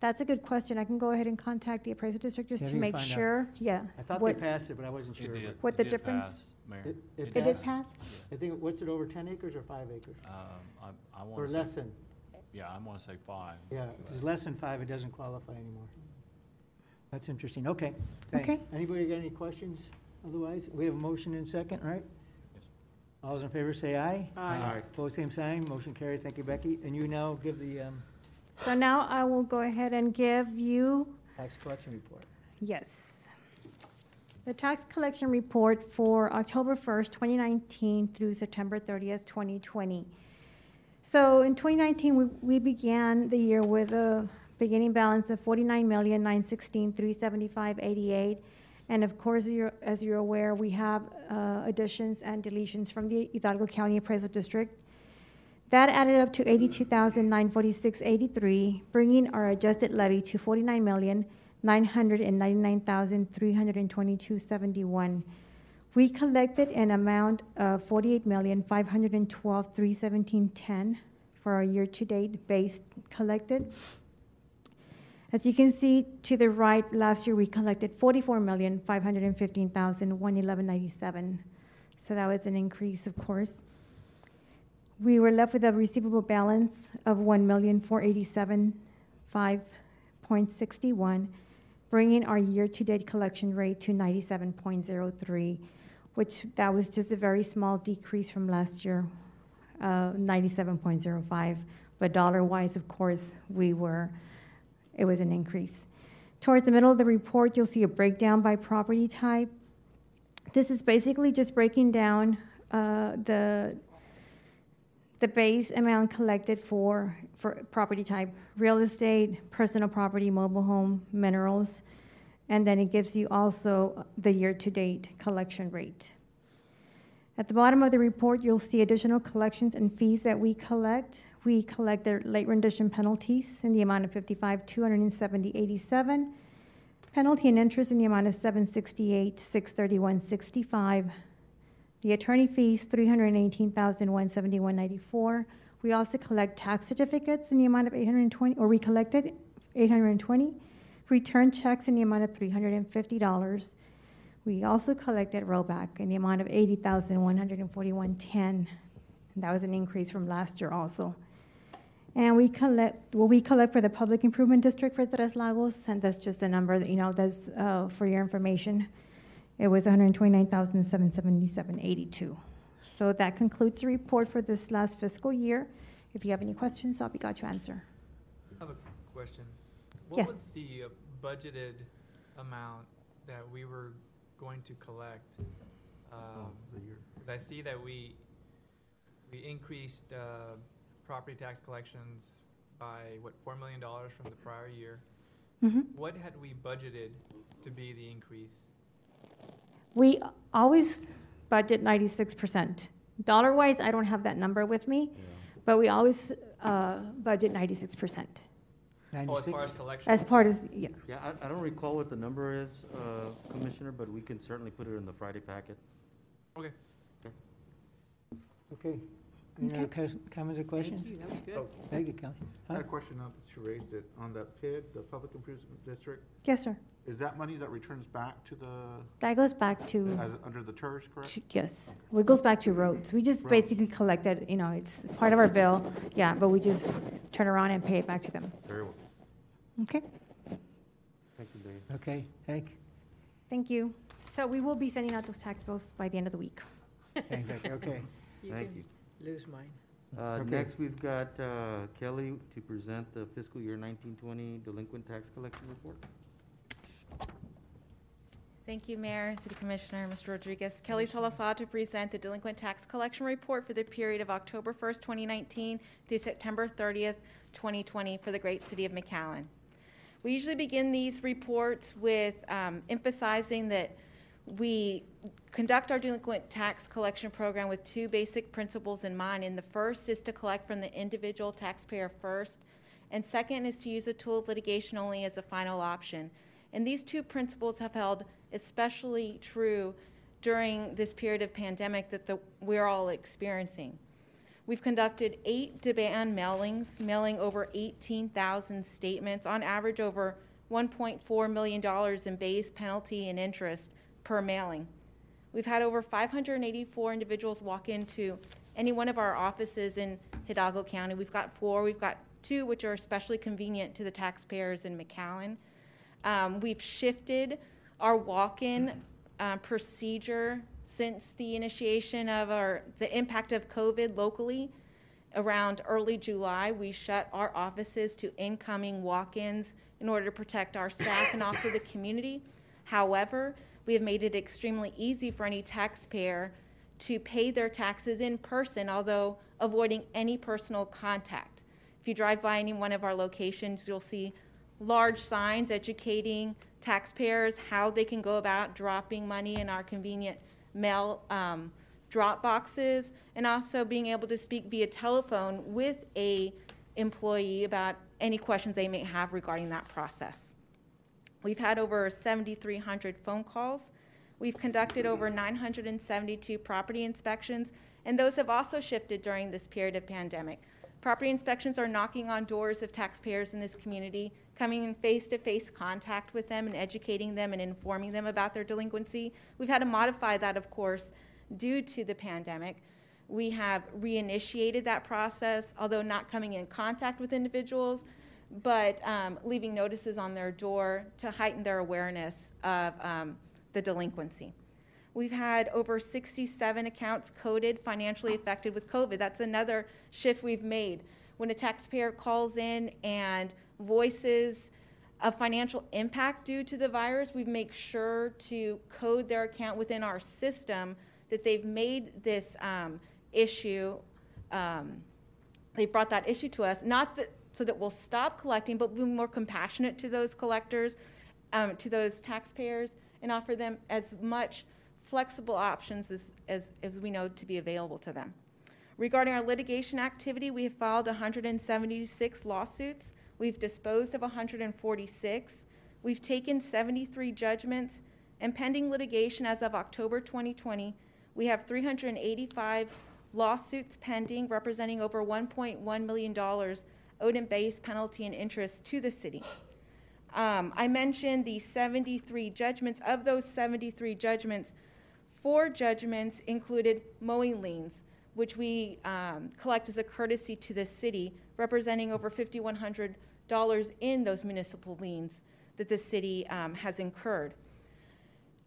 That's a good question. I can go ahead and contact the appraisal district just Yeah, to we make find out. sure, yeah. I thought they what- passed it, but I wasn't sure. It did. What It the did difference- pass, Mayor. It- It did pass? I think, what's it, over ten acres or five acres? Um, I, I Or want to less say, than? yeah, I want to say five. Yeah, if it's less than five, it doesn't qualify anymore. That's interesting, okay, thanks. Okay. Anybody got any questions otherwise? We have a motion in second, right? Yes. All those in favor say aye. Aye. Opposed, same sign, motion carried, thank you, Becky. And you now give the, um, So now I will go ahead and give you tax collection report. Yes. The tax collection report for October 1st, 2019 through September 30th, 2020. So in 2019, we we began the year with a beginning balance of 49316375 And of course, you're- as you're aware, we have uh, additions and deletions from the Hidalgo County Appraisal District. That added up to 82,946.83, bringing our adjusted levy to 49,999,322.71. We collected an amount of 48,512,317.10 for our year-to-date base collected. As you can see to the right, last year we collected 44,515,111.97. So that was an increase, of course. We were left with a receivable balance of one million, four eighty-seven, five point sixty-one, bringing our year-to-date collection rate to ninety-seven point zero three, which, that was just a very small decrease from last year, uh, ninety-seven point zero five. But dollar-wise, of course, we were, it was an increase. Towards the middle of the report, you'll see a breakdown by property type. This is basically just breaking down uh, the the base amount collected for, for property type, real estate, personal property, mobile home, minerals, and then it gives you also the year-to-date collection rate. At the bottom of the report, you'll see additional collections and fees that we collect. We collect their late rendition penalties in the amount of fifty-five, 270, 87. Penalty and interest in the amount of seven sixty-eight, six thirty-one, sixty-five. The attorney fees, three hundred and eighteen thousand, one seventy-one, ninety-four. We also collect tax certificates in the amount of eight hundred and twenty, or we collected eight hundred and twenty. Return checks in the amount of three hundred and fifty dollars. We also collected rollback in the amount of eighty thousand, one hundred and forty-one, ten. That was an increase from last year also. And we collect, well, we collect for the Public Improvement District for Tres Lagos, and that's just a number, that, you know, that's, uh, for your information. It was 129,777.82. So that concludes the report for this last fiscal year. If you have any questions, I'll be glad to answer. I have a question. Yes. What was the uh, budgeted amount that we were going to collect? Um, Because I see that we, we increased uh, property tax collections by, what, $4 million from the prior year? Mhm. What had we budgeted to be the increase? We always budget ninety-six percent. Dollar-wise, I don't have that number with me, but we always uh, budget ninety-six percent. Oh, as far as collections? As part of, yeah. Yeah, I, I don't recall what the number is, uh, Commissioner, but we can certainly put it in the Friday packet. Okay. Okay. Any other cus- comments or questions? you. That was good. Oh, Thank you, Council. I had a question now that you raised it, on that PID, the Public Improvement District. Yes, sir. Is that money that returns back to the, That goes back to, as, under the TIRZ, correct? yes, it goes back to roads. We just Roads. basically collect it, you know, it's part of our bill, yeah, but we just turn around and pay it back to them. Very well. Okay, Thank you, Dave. Okay, thank, thank you. So we will be sending out those tax bills by the end of the week. thank you, okay. Thank you. Lose mine. Uh, Okay. next, we've got, uh, Kelly to present the fiscal year nineteen twenty delinquent tax collection report. Thank you, Mayor, City Commissioner, Mr. Rodriguez. Kelly Salazar to present the delinquent tax collection report for the period of October 1st, 2019 through September 30th, 2020 for the great city of McAllen. We usually begin these reports with um, emphasizing that we conduct our delinquent tax collection program with two basic principles in mind. And the first is to collect from the individual taxpayer first, and second is to use the tool of litigation only as a final option. And these two principles have held especially true during this period of pandemic that the, we're all experiencing. We've conducted eight demand mailings, mailing over 18,000 statements, on average over $1.4 million in base penalty and interest per mailing. We've had over 584 individuals walk into any one of our offices in Hidalgo County. We've got four. We've got two which are especially convenient to the taxpayers in McAllen. Um, we've shifted our walk-in uh, procedure since the initiation of our the impact of COVID locally. Around early July, we shut our offices to incoming walk-ins in order to protect our staff and also the community. However, we have made it extremely easy for any taxpayer to pay their taxes in person, although avoiding any personal contact. If you drive by any one of our locations, you'll see large signs educating taxpayers how they can go about dropping money in our convenient mail um, drop boxes, and also being able to speak via telephone with a employee about any questions they may have regarding that process. We've had over 7,300 phone calls. We've conducted over 972 property inspections, and those have also shifted during this period of pandemic. Property inspections are knocking on doors of taxpayers in this community, coming in face to face contact with them and educating them and informing them about their delinquency. We've had to modify that, of course, due to the pandemic. We have reinitiated that process, although not coming in contact with individuals, but um, leaving notices on their door to heighten their awareness of um, the delinquency. We've had over 67 accounts coded financially affected with COVID. That's another shift we've made. When a taxpayer calls in and voices a financial impact due to the virus, we make sure to code their account within our system that they've made this um, issue, um, they brought that issue to us, not that, so that we'll stop collecting, but be more compassionate to those collectors, um, to those taxpayers, and offer them as much flexible options as, as, as we know to be available to them. Regarding our litigation activity, we have filed 176 lawsuits. We've disposed of 146. We've taken 73 judgments, and pending litigation as of October 2020, we have 385 lawsuits pending representing over $1.1 million owed in base penalty and interest to the city. Um, I mentioned the 73 judgments. Of those 73 judgments, four judgments included mowing liens. which we um, collect as a courtesy to the city, representing over $5,100 in those municipal liens that the city um, has incurred.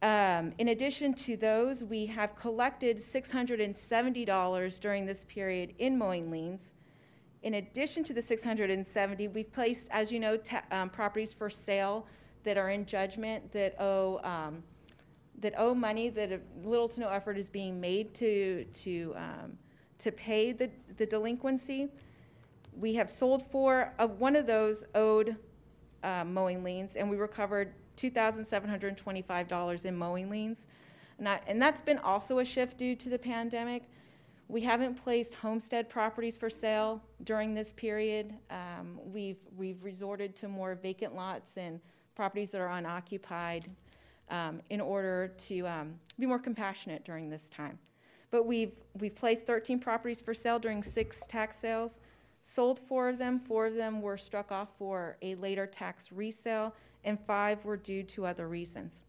Um, in addition to those, we have collected $670 during this period in mowing liens. In addition to the 670, we've placed, as you know, um, properties for sale that are in judgment that owe um, that owe money that little to no effort is being made to to um, to pay the, the delinquency. We have sold for uh, one of those owed uh, mowing liens, and we recovered $2,725 in mowing liens. And, that, and that's been also a shift due to the pandemic. We haven't placed homestead properties for sale during this period. Um, we've, we've resorted to more vacant lots and properties that are unoccupied um, in order to um, be more compassionate during this time. But we've, we've placed 13 properties for sale during six tax sales, sold four of them, four of them were struck off for a later tax resale, and five were due to other reasons.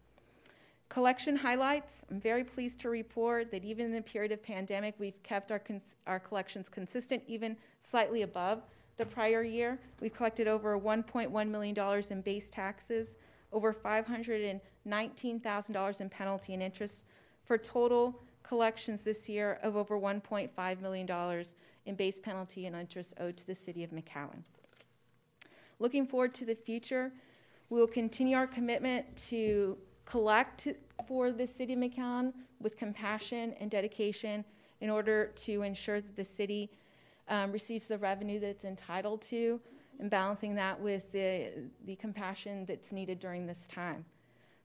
Collection highlights. I'm very pleased to report that even in the period of pandemic, we've kept our, our collections consistent, even slightly above the prior year. We've collected over $1.1 million in base taxes, over $519,000 in penalty and interest, for total collections this year of over $1.5 million in base penalty and interest owed to the city of McAllen. Looking forward to the future, we will continue our commitment to collect for the city of McAllen with compassion and dedication in order to ensure that the city um, receives the revenue that it's entitled to and balancing that with the, the compassion that's needed during this time.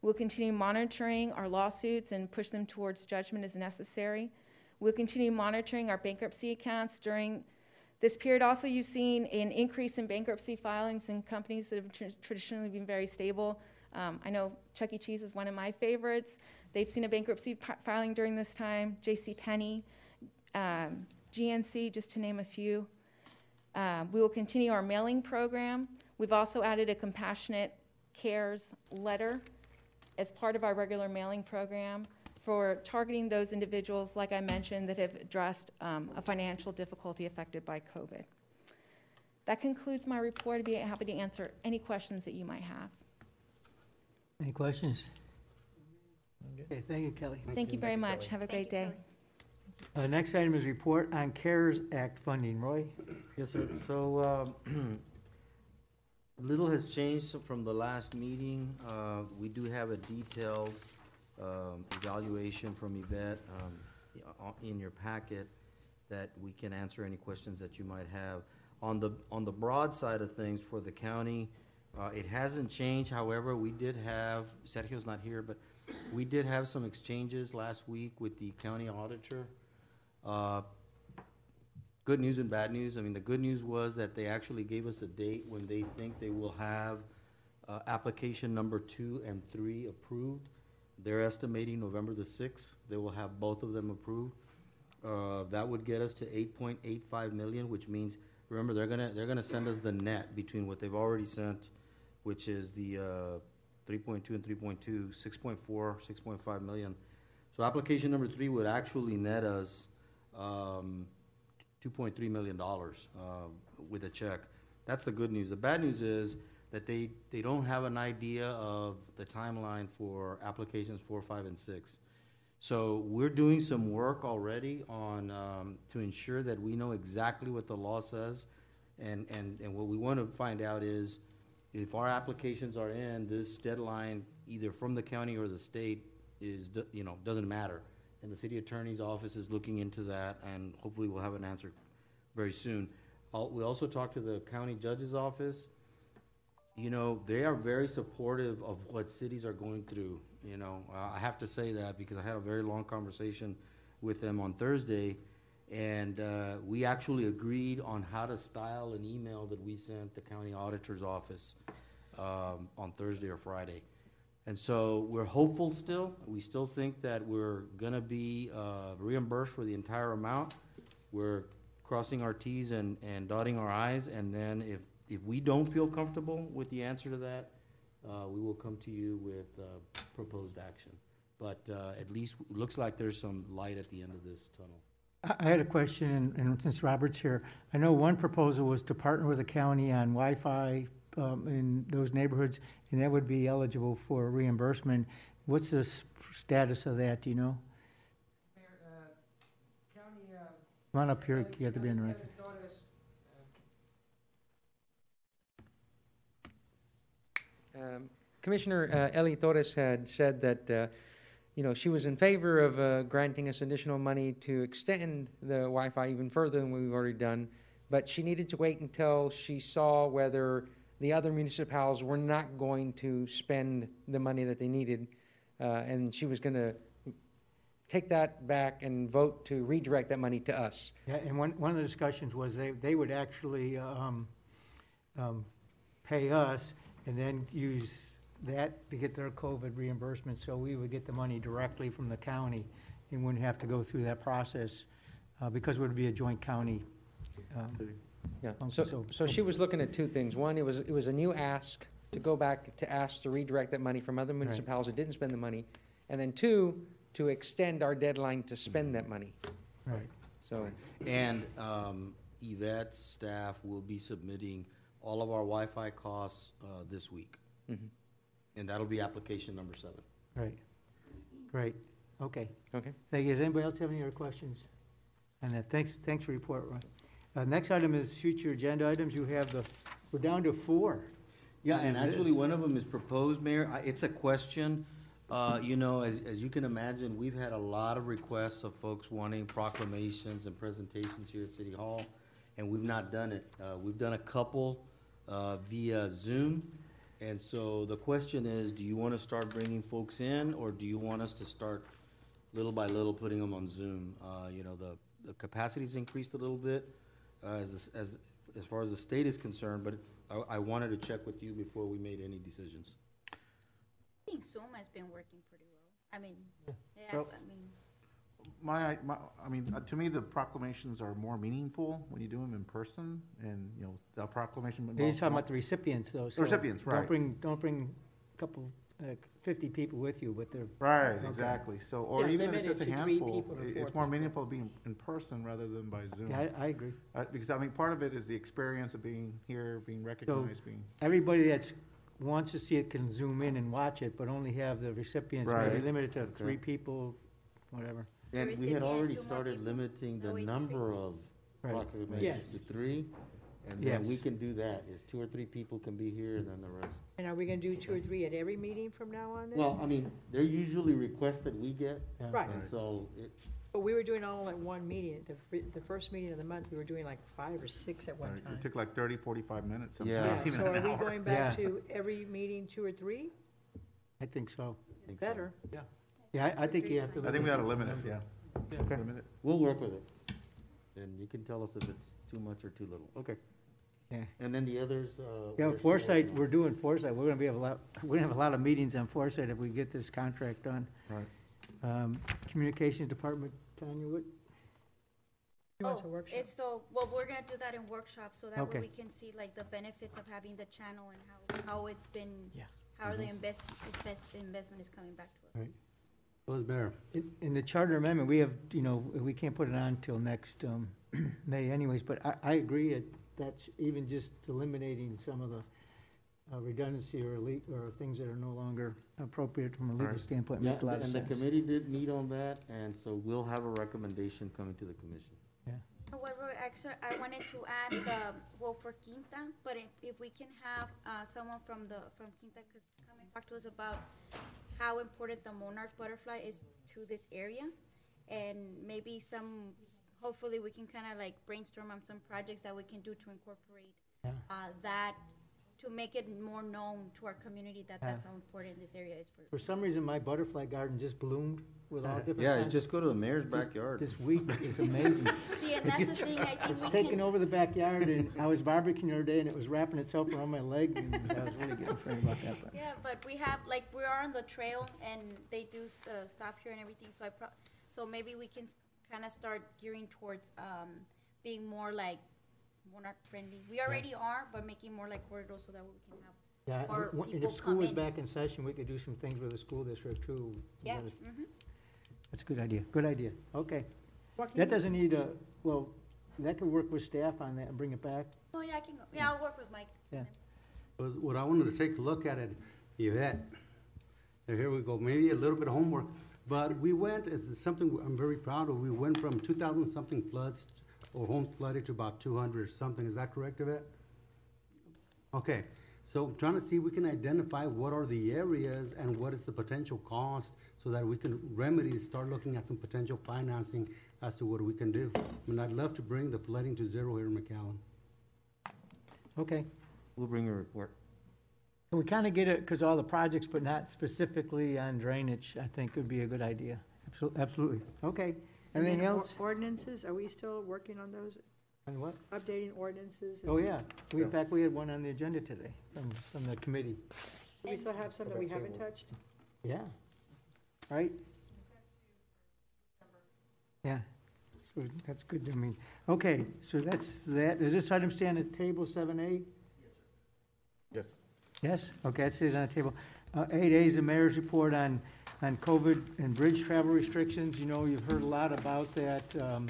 We'll continue monitoring our lawsuits and push them towards judgment as necessary. We'll continue monitoring our bankruptcy accounts during this period. Also, you've seen an increase in bankruptcy filings in companies that have tr- traditionally been very stable. Um, I know Chuck E. Cheese is one of my favorites. They've seen a bankruptcy p- filing during this time. J.C. Penney, um, GNC, just to name a few. Uh, we will continue our mailing program. We've also added a compassionate cares letter as part of our regular mailing program for targeting those individuals, like I mentioned, that have addressed um, a financial difficulty affected by COVID. That concludes my report. I'd be happy to answer any questions that you might have. Any questions? Okay, thank you, Kelly. Thank you very much. Have a great day. Uh, next item is report on CARES Act funding. Roy? Yes, sir. So, um, little has changed from the last meeting. Uh, we do have a detailed, um, evaluation from Yvette, um, i- in your packet that we can answer any questions that you might have. On the, on the broad side of things for the county, uh, it hasn't changed. However, we did have, Sergio's not here, but we did have some exchanges last week with the county auditor. Uh, good news and bad news. I mean, the good news was that they actually gave us a date when they think they will have uh, application number two and three approved. They're estimating November the sixth. They will have both of them approved. Uh, that would get us to eight point eight five million, which means, remember, they're gonna, they're gonna send us the net between what they've already sent, which is the, uh, three point two and 3.2, 6.4, 6.5 million. So application number three would actually net us, um, $2.3 million uh, with a check. That's the good news. The bad news is that they, they don't have an idea of the timeline for applications four, five, and six. So we're doing some work already on, um, to ensure that we know exactly what the law says. And, and, and what we want to find out is if our applications are in, this deadline, either from the county or the state, is, you know, doesn't matter. And the city attorney's office is looking into that, and hopefully we'll have an answer very soon. We also talked to the county judge's office. You know, they are very supportive of what cities are going through, you know. I have to say that because I had a very long conversation with them on Thursday. And uh, we actually agreed on how to style an email that we sent the county auditor's office um, on Thursday or Friday. And so we're hopeful still. We still think that we're gonna be uh, reimbursed for the entire amount. We're crossing our Ts and, and dotting our Is, and then if, if we don't feel comfortable with the answer to that, uh, we will come to you with uh, proposed action. But uh, at least, it looks like there's some light at the end of this tunnel. I I had a question, and- and since Robert's here, I know one proposal was to partner with the county on Wi-Fi um, in those neighborhoods, and that would be eligible for reimbursement. What's the s- status of that, do you know? Come on up here, you have to be in the record. Um, Commissioner uh, Ellie Torres had said that, uh, you know, she was in favor of uh, granting us additional money to extend the Wi-Fi even further than we've already done, but she needed to wait until she saw whether the other municipalities were not going to spend the money that they needed, uh, and she was going to take that back and vote to redirect that money to us. Yeah, and one, one of the discussions was they, they would actually um, um, pay us and then use that to get their COVID reimbursement, so we would get the money directly from the county and wouldn't have to go through that process, uh, because it would be a joint county. um, Yeah, function. so, so she was looking at two things. One, it was, it was a new ask to go back to ask to redirect that money from other municipalities that didn't spend the money. And then two, to extend our deadline to spend that money. Right. So, And um, Yvette's staff will be submitting all of our Wi-Fi costs uh, this week. And that'll be application number seven. Right, great, okay. Okay. Thank you. Does anybody else have any other questions? And uh, thanks, thanks for your report, Ron. Uh, Next item is future agenda items. You have the, we're down to four. Yeah, and actually, one of them is proposed, Mayor. I- It's a question. Uh, You know, as, as you can imagine, we've had a lot of requests of folks wanting proclamations and presentations here at City Hall, and we've not done it. Uh, We've done a couple uh, via Zoom. And so the question is, do you want to start bringing folks in, or do you want us to start little by little putting them on Zoom? Uh, You know, the, the capacity's increased a little bit uh, as, as, as far as the state is concerned, but I, I wanted to check with you before we made any decisions. I think Zoom has been working pretty well. I mean, yeah, Well- I mean, My, my, I mean, uh, to me, the proclamations are more meaningful when you do them in person, and, you know, the proclamation. You're involves talking more- about the recipients, though. The so recipients, Don't right. bring, don't bring a couple, like, fifty people with you, but they're. Right, Okay. exactly, so, or Yeah, even if limit it's just it a to three handful, people or i- four it's more people. meaningful being in person rather than by Zoom. Yeah, I, I agree. Uh, Because, I mean, part of it is the experience of being here, being So, recognized, being. everybody that's, wants to see it can zoom in and watch it, but only have the recipients, maybe Right. limited to three people, whatever. And we had recipient, already two more started people. limiting the No, it's number of Right. proclamations to three. And then we Yes. can do that, is two or three people can be here and then the rest. And are we gonna do two or three at every meeting from now on then? Well, I mean, they're usually requests that we get. Yeah. Right. And so it, But we were doing all at one meeting, the, fir- the first meeting of the month, we were doing like five or six at one time. It took like 30, 45 minutes, Yeah. sometimes even So an are we hour. going back Yeah. to every meeting, two or three? I think so. Better. Yeah, I, I think you have to. I think we ought to limit it, yeah. Okay. Limit it. we'll work with it. And you can tell us if it's too much or too little. Okay. Yeah. And then the others, uh. Yeah, we're still Foresight, working on. we're doing Foresight, we're gonna be a lot, we're gonna have a lot of meetings on Foresight if we get this contract done. Right. Um, Communications Department, Tanya, what? You want a oh, workshop? it's so, well, we're gonna do that in workshops, so that Okay. way we can see like the benefits of having the channel and how, how it's been, Yeah. how the Mhm. invest, invest- investment is coming back to us. Right. Well, Mayor, In, in the charter amendment, we have, you know, we can't put it on till next, um, May anyways, but I, I agree that that's even just eliminating some of the uh, redundancy or le, or things that are no longer appropriate from a legal Right. standpoint, Yeah, make a lot of and the sense. committee did meet on that, and so we'll have a recommendation coming to the commission. Yeah. However, actually, I wanted to add the, well, for Quinta, but if, if we can have, uh, someone from the, from Quinta, cause come and talk to us about how important the monarch butterfly is to this area, and maybe some, hopefully we can kinda like brainstorm on some projects that we can do to incorporate, Yeah. uh, that, to make it more known to our community that that's how important this area is for. For some reason, my butterfly garden just bloomed with all different Yeah, kinds. just go to the mayor's This- backyard. This week is amazing. See, and that's the thing, I think It's we taking can, over the backyard, and I was barbecuing the other day, and it was wrapping itself around my leg, and I was really getting afraid about that. but- Yeah, but we have, like, we are on the trail and they do, uh, stop here and everything, so I pro- so maybe we can kind of start gearing towards, um, being more like monarch friendly. We already are, but making more like corridors so that we can have Yeah, more and when- and people if school come was in. back in session, we could do some things with the school district too. Yeah, That is- mhm. That's a good idea, good idea, okay. That doesn't need a, well, that could work with staff on that and bring it back, Oh, yeah, I can go, yeah, I'll work with Mike. yeah. Was what I wanted to take a look at it, Yvette. And here we go, maybe a little bit of homework, but we went, it's something I'm very proud of, we went from two thousand something floods or homes flooded to about two hundred or something, is that correct, Yvette? Okay, so I'm trying to see if we can identify what are the areas and what is the potential cost so that we can remedy, start looking at some potential financing as to what we can do. I mean, I'd love to bring the flooding to zero here in McAllen. Okay. We'll bring a report. Can we kind of get it, because all the projects, but not specifically on drainage, I think would be a good idea. Absol- Absolutely. Okay. And then Anything or- else? Ordinances, are we still working on those, On what? updating ordinances? Oh, yeah. We, in fact, we had one on the agenda today from, from the committee. Do we still have some that we haven't touched? Yeah. Right? Yeah. So That's good to me. Okay, so that's that. Does this item stand at table seven A? Yes. Yes? Okay, it says on the table. Uh, eight A is the mayor's report on, on COVID and bridge travel restrictions. You know, you've heard a lot about that. Um,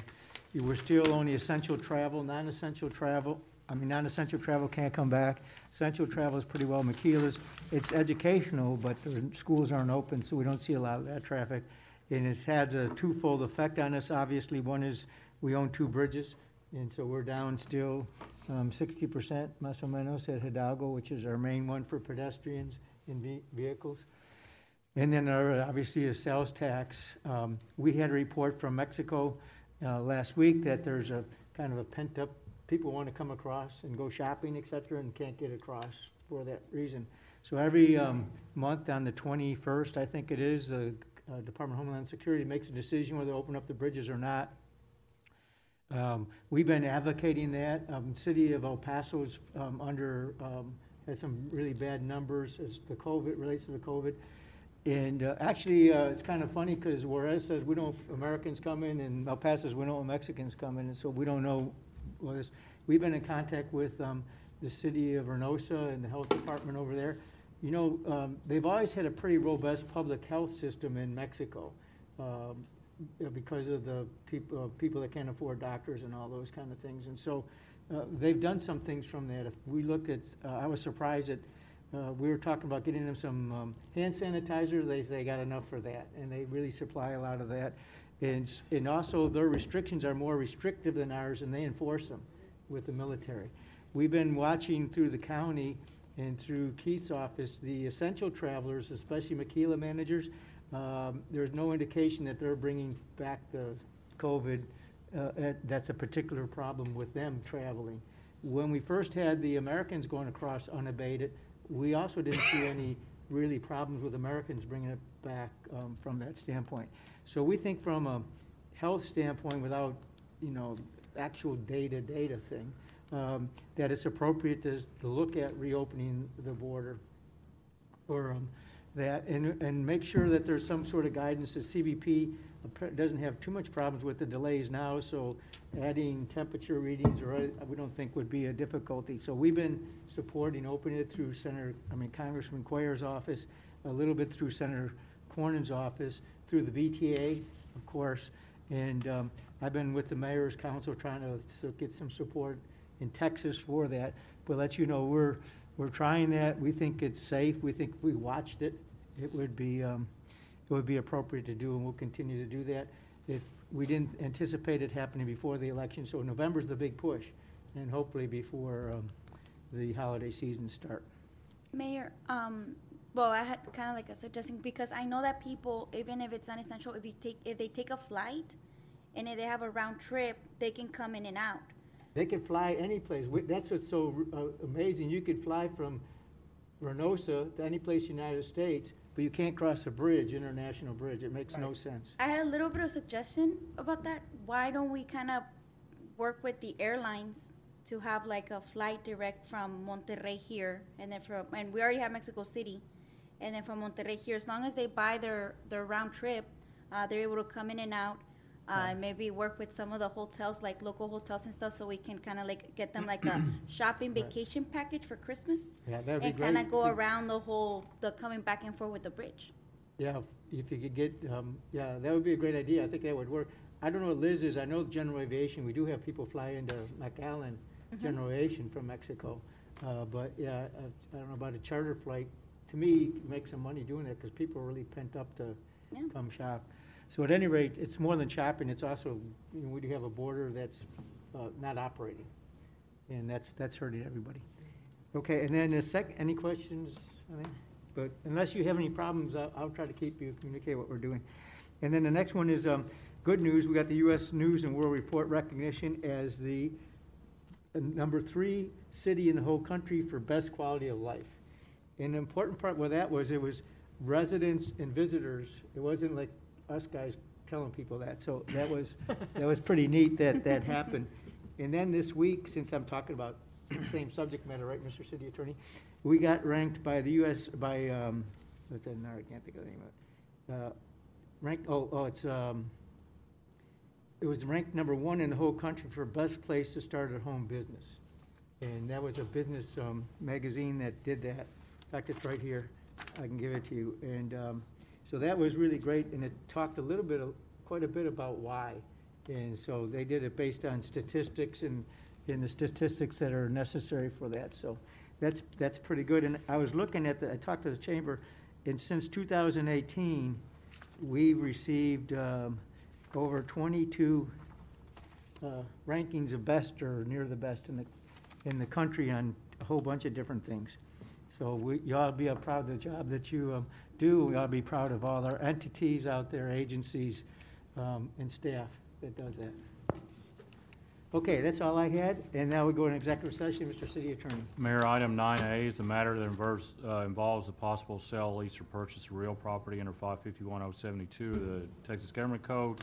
you were still only essential travel, non-essential travel, I mean, non-essential travel can't come back. Essential travel is pretty well maquilas. It's educational, but the schools aren't open, so we don't see a lot of that traffic. And it's had a twofold effect on us, obviously. One is, we own two bridges, and so we're down still um, sixty percent, más o menos, at Hidalgo, which is our main one for pedestrians and ve- vehicles. And then obviously, a sales tax. Um, We had a report from Mexico uh, last week that there's a kind of a pent-up, people want to come across and go shopping, et cetera, and can't get across for that reason. So every um, month on the 21st, I think it is, the uh, Department of Homeland Security makes a decision whether to open up the bridges or not. Um, We've been advocating that. Um, City of El Paso's um, under, um, has some really bad numbers as the COVID, relates to the COVID. And uh, actually, uh, it's kind of funny because Juarez says we don't, Americans come in, and El Paso says we don't Mexicans come in, and so we don't know. We've been in contact with um, the city of Reynosa and the health department over there. You know, um, they've always had a pretty robust public health system in Mexico um, because of the people, uh, people that can't afford doctors and all those kind of things. And so uh, they've done some things from that. If we look at, uh, I was surprised that uh, we were talking about getting them some um, hand sanitizer. They, they got enough for that, and they really supply a lot of that. And, and also, their restrictions are more restrictive than ours, and they enforce them with the military. We've been watching through the county and through Keith's office, the essential travelers, especially Maquila managers, um, there's no indication that they're bringing back the COVID. uh, uh, That's a particular problem with them traveling. When we first had the Americans going across unabated, we also didn't see any really problems with Americans bringing it back um, from that standpoint. So we think from a health standpoint, without, you know, actual data, data thing, um, that it's appropriate to, to look at reopening the border or um, that, and, and make sure that there's some sort of guidance that CBP doesn't have too much problems with the delays now, so adding temperature readings or, we don't think would be a difficulty. So we've been supporting opening it through Senator, I mean Congressman Cuellar's office, a little bit through Senator Cornyn's office, through the VTA, of course. And um, I've been with the mayor's council trying to get some support in Texas for that. But let you know, we're, we're trying that. We think it's safe. We think if we watched it, it would be, um, it would be appropriate to do, and we'll continue to do that. If, we didn't anticipate it happening before the election, so November's the big push, and hopefully before um, the holiday season start. Mayor, um, well, I had kind of like a suggestion, because I know that people, even if it's unessential, if you take, if they take a flight, and if they have a round trip, they can come in and out. They can fly any place. We- That's what's so uh, amazing. You could fly from Reynosa to any place in the United States, but you can't cross a bridge, international bridge. It makes no sense. I had a little bit of suggestion about that. Why don't we kind of work with the airlines to have like a flight direct from Monterrey here, and then from, and we already have Mexico City, and then from Monterrey here, as long as they buy their, their round trip, uh, they're able to come in and out, uh, maybe work with some of the hotels, like local hotels and stuff, so we can kind of like get them like a shopping vacation package for Christmas. Yeah, that'd be And kind great. of go around the whole, the coming back and forth with the bridge. Yeah, if- you could get, um, yeah, that would be a great idea. I think that would work. I don't know what Liz is, I know general aviation, we do have people fly into McAllen, Mhm. general aviation from Mexico. Uh, but, yeah, uh, I don't know about a charter flight, to me, make some money doing it, because people are really pent up to Yeah. come shop. So at any rate, it's more than shopping, it's also, you know, we do have a border that's, uh, not operating. And that's, that's hurting everybody. Okay, and then a sec, any questions? I mean, But unless you have any problems, I'll, I'll try to keep you, communicate what we're doing. And then the next one is, um, good news, we got the US News and World Report recognition as the uh, number three city in the whole country for best quality of life. And the important part with that was it was residents and visitors. It wasn't like us guys telling people that. So that was, that was pretty neat that that happened. And then this week, since I'm talking about the same subject matter, right, Mr. City Attorney? We got ranked by the US, by, um, what's that, now I can't think of the name of it. Uh, Ranked, oh, oh, it's, um, it was ranked number one in the whole country for best place to start a home business. And that was a business um, magazine that did that. In fact, it's right here. I can give it to you. And um, so that was really great, and it talked a little bit, of- quite a bit about why. And so they did it based on statistics and, and the statistics that are necessary for that. So that's, that's pretty good. And I was looking at the, I talked to the chamber, and since 2018, we've received um, over 22 uh, rankings of best or near the best in the, in the country on a whole bunch of different things. So we, to be proud of the job that you um, do. We ought to be proud of all our entities out there, agencies, um, and staff that does that. Okay, that's all I had, and now we go in executive session, Mr. City Attorney. Mayor, item nine A is a matter that involves, uh, involves the possible sale, lease, or purchase of real property under five fifty-one oh seventy-two of the Texas Government Code.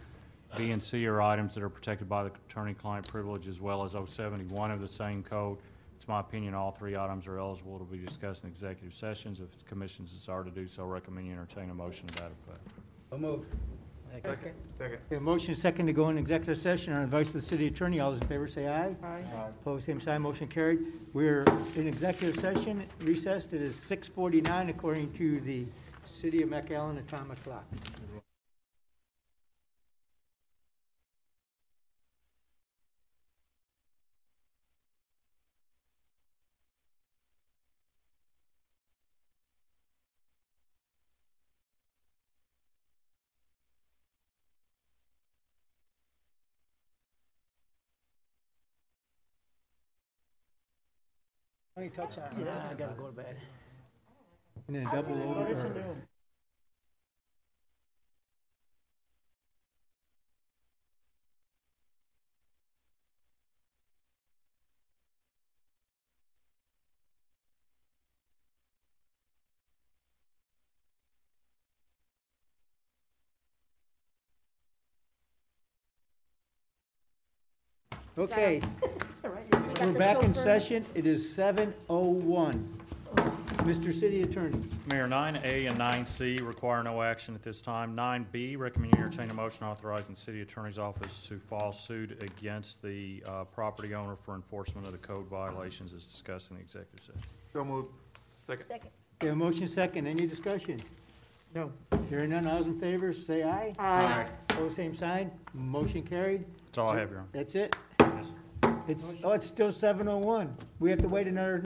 B and C are items that are protected by the attorney-client privilege as well as 071 of the same code. It's my opinion all three items are eligible to be discussed in executive sessions. If it's commission's desire to do so, I recommend you entertain a motion to that effect. So moved. Second. Second. A motion is second to go in executive session on advice of the city attorney. All those in favor say aye. Aye. Opposed, same sign, motion carried. We're in executive session, recessed. It is six forty-nine according to the City of McAllen atomic clock. Let me touch on it. I gotta go to bed. And then double over. or- Okay, we're back in session. It is seven oh one. Mr. City Attorney. Mayor, nine A and nine C require no action at this time. Nine B, recommend you entertain a motion authorizing the city attorney's office to file suit against the uh, property owner for enforcement of the code violations as discussed in the executive session. So moved. Second. Second. Okay, a motion second. Any discussion? No. Hearing none, all those in favor, say aye. Aye. Pose same sign. Motion carried. That's all I have, Your Honor. That's it? It's, oh, it's still seven oh one. We have to wait another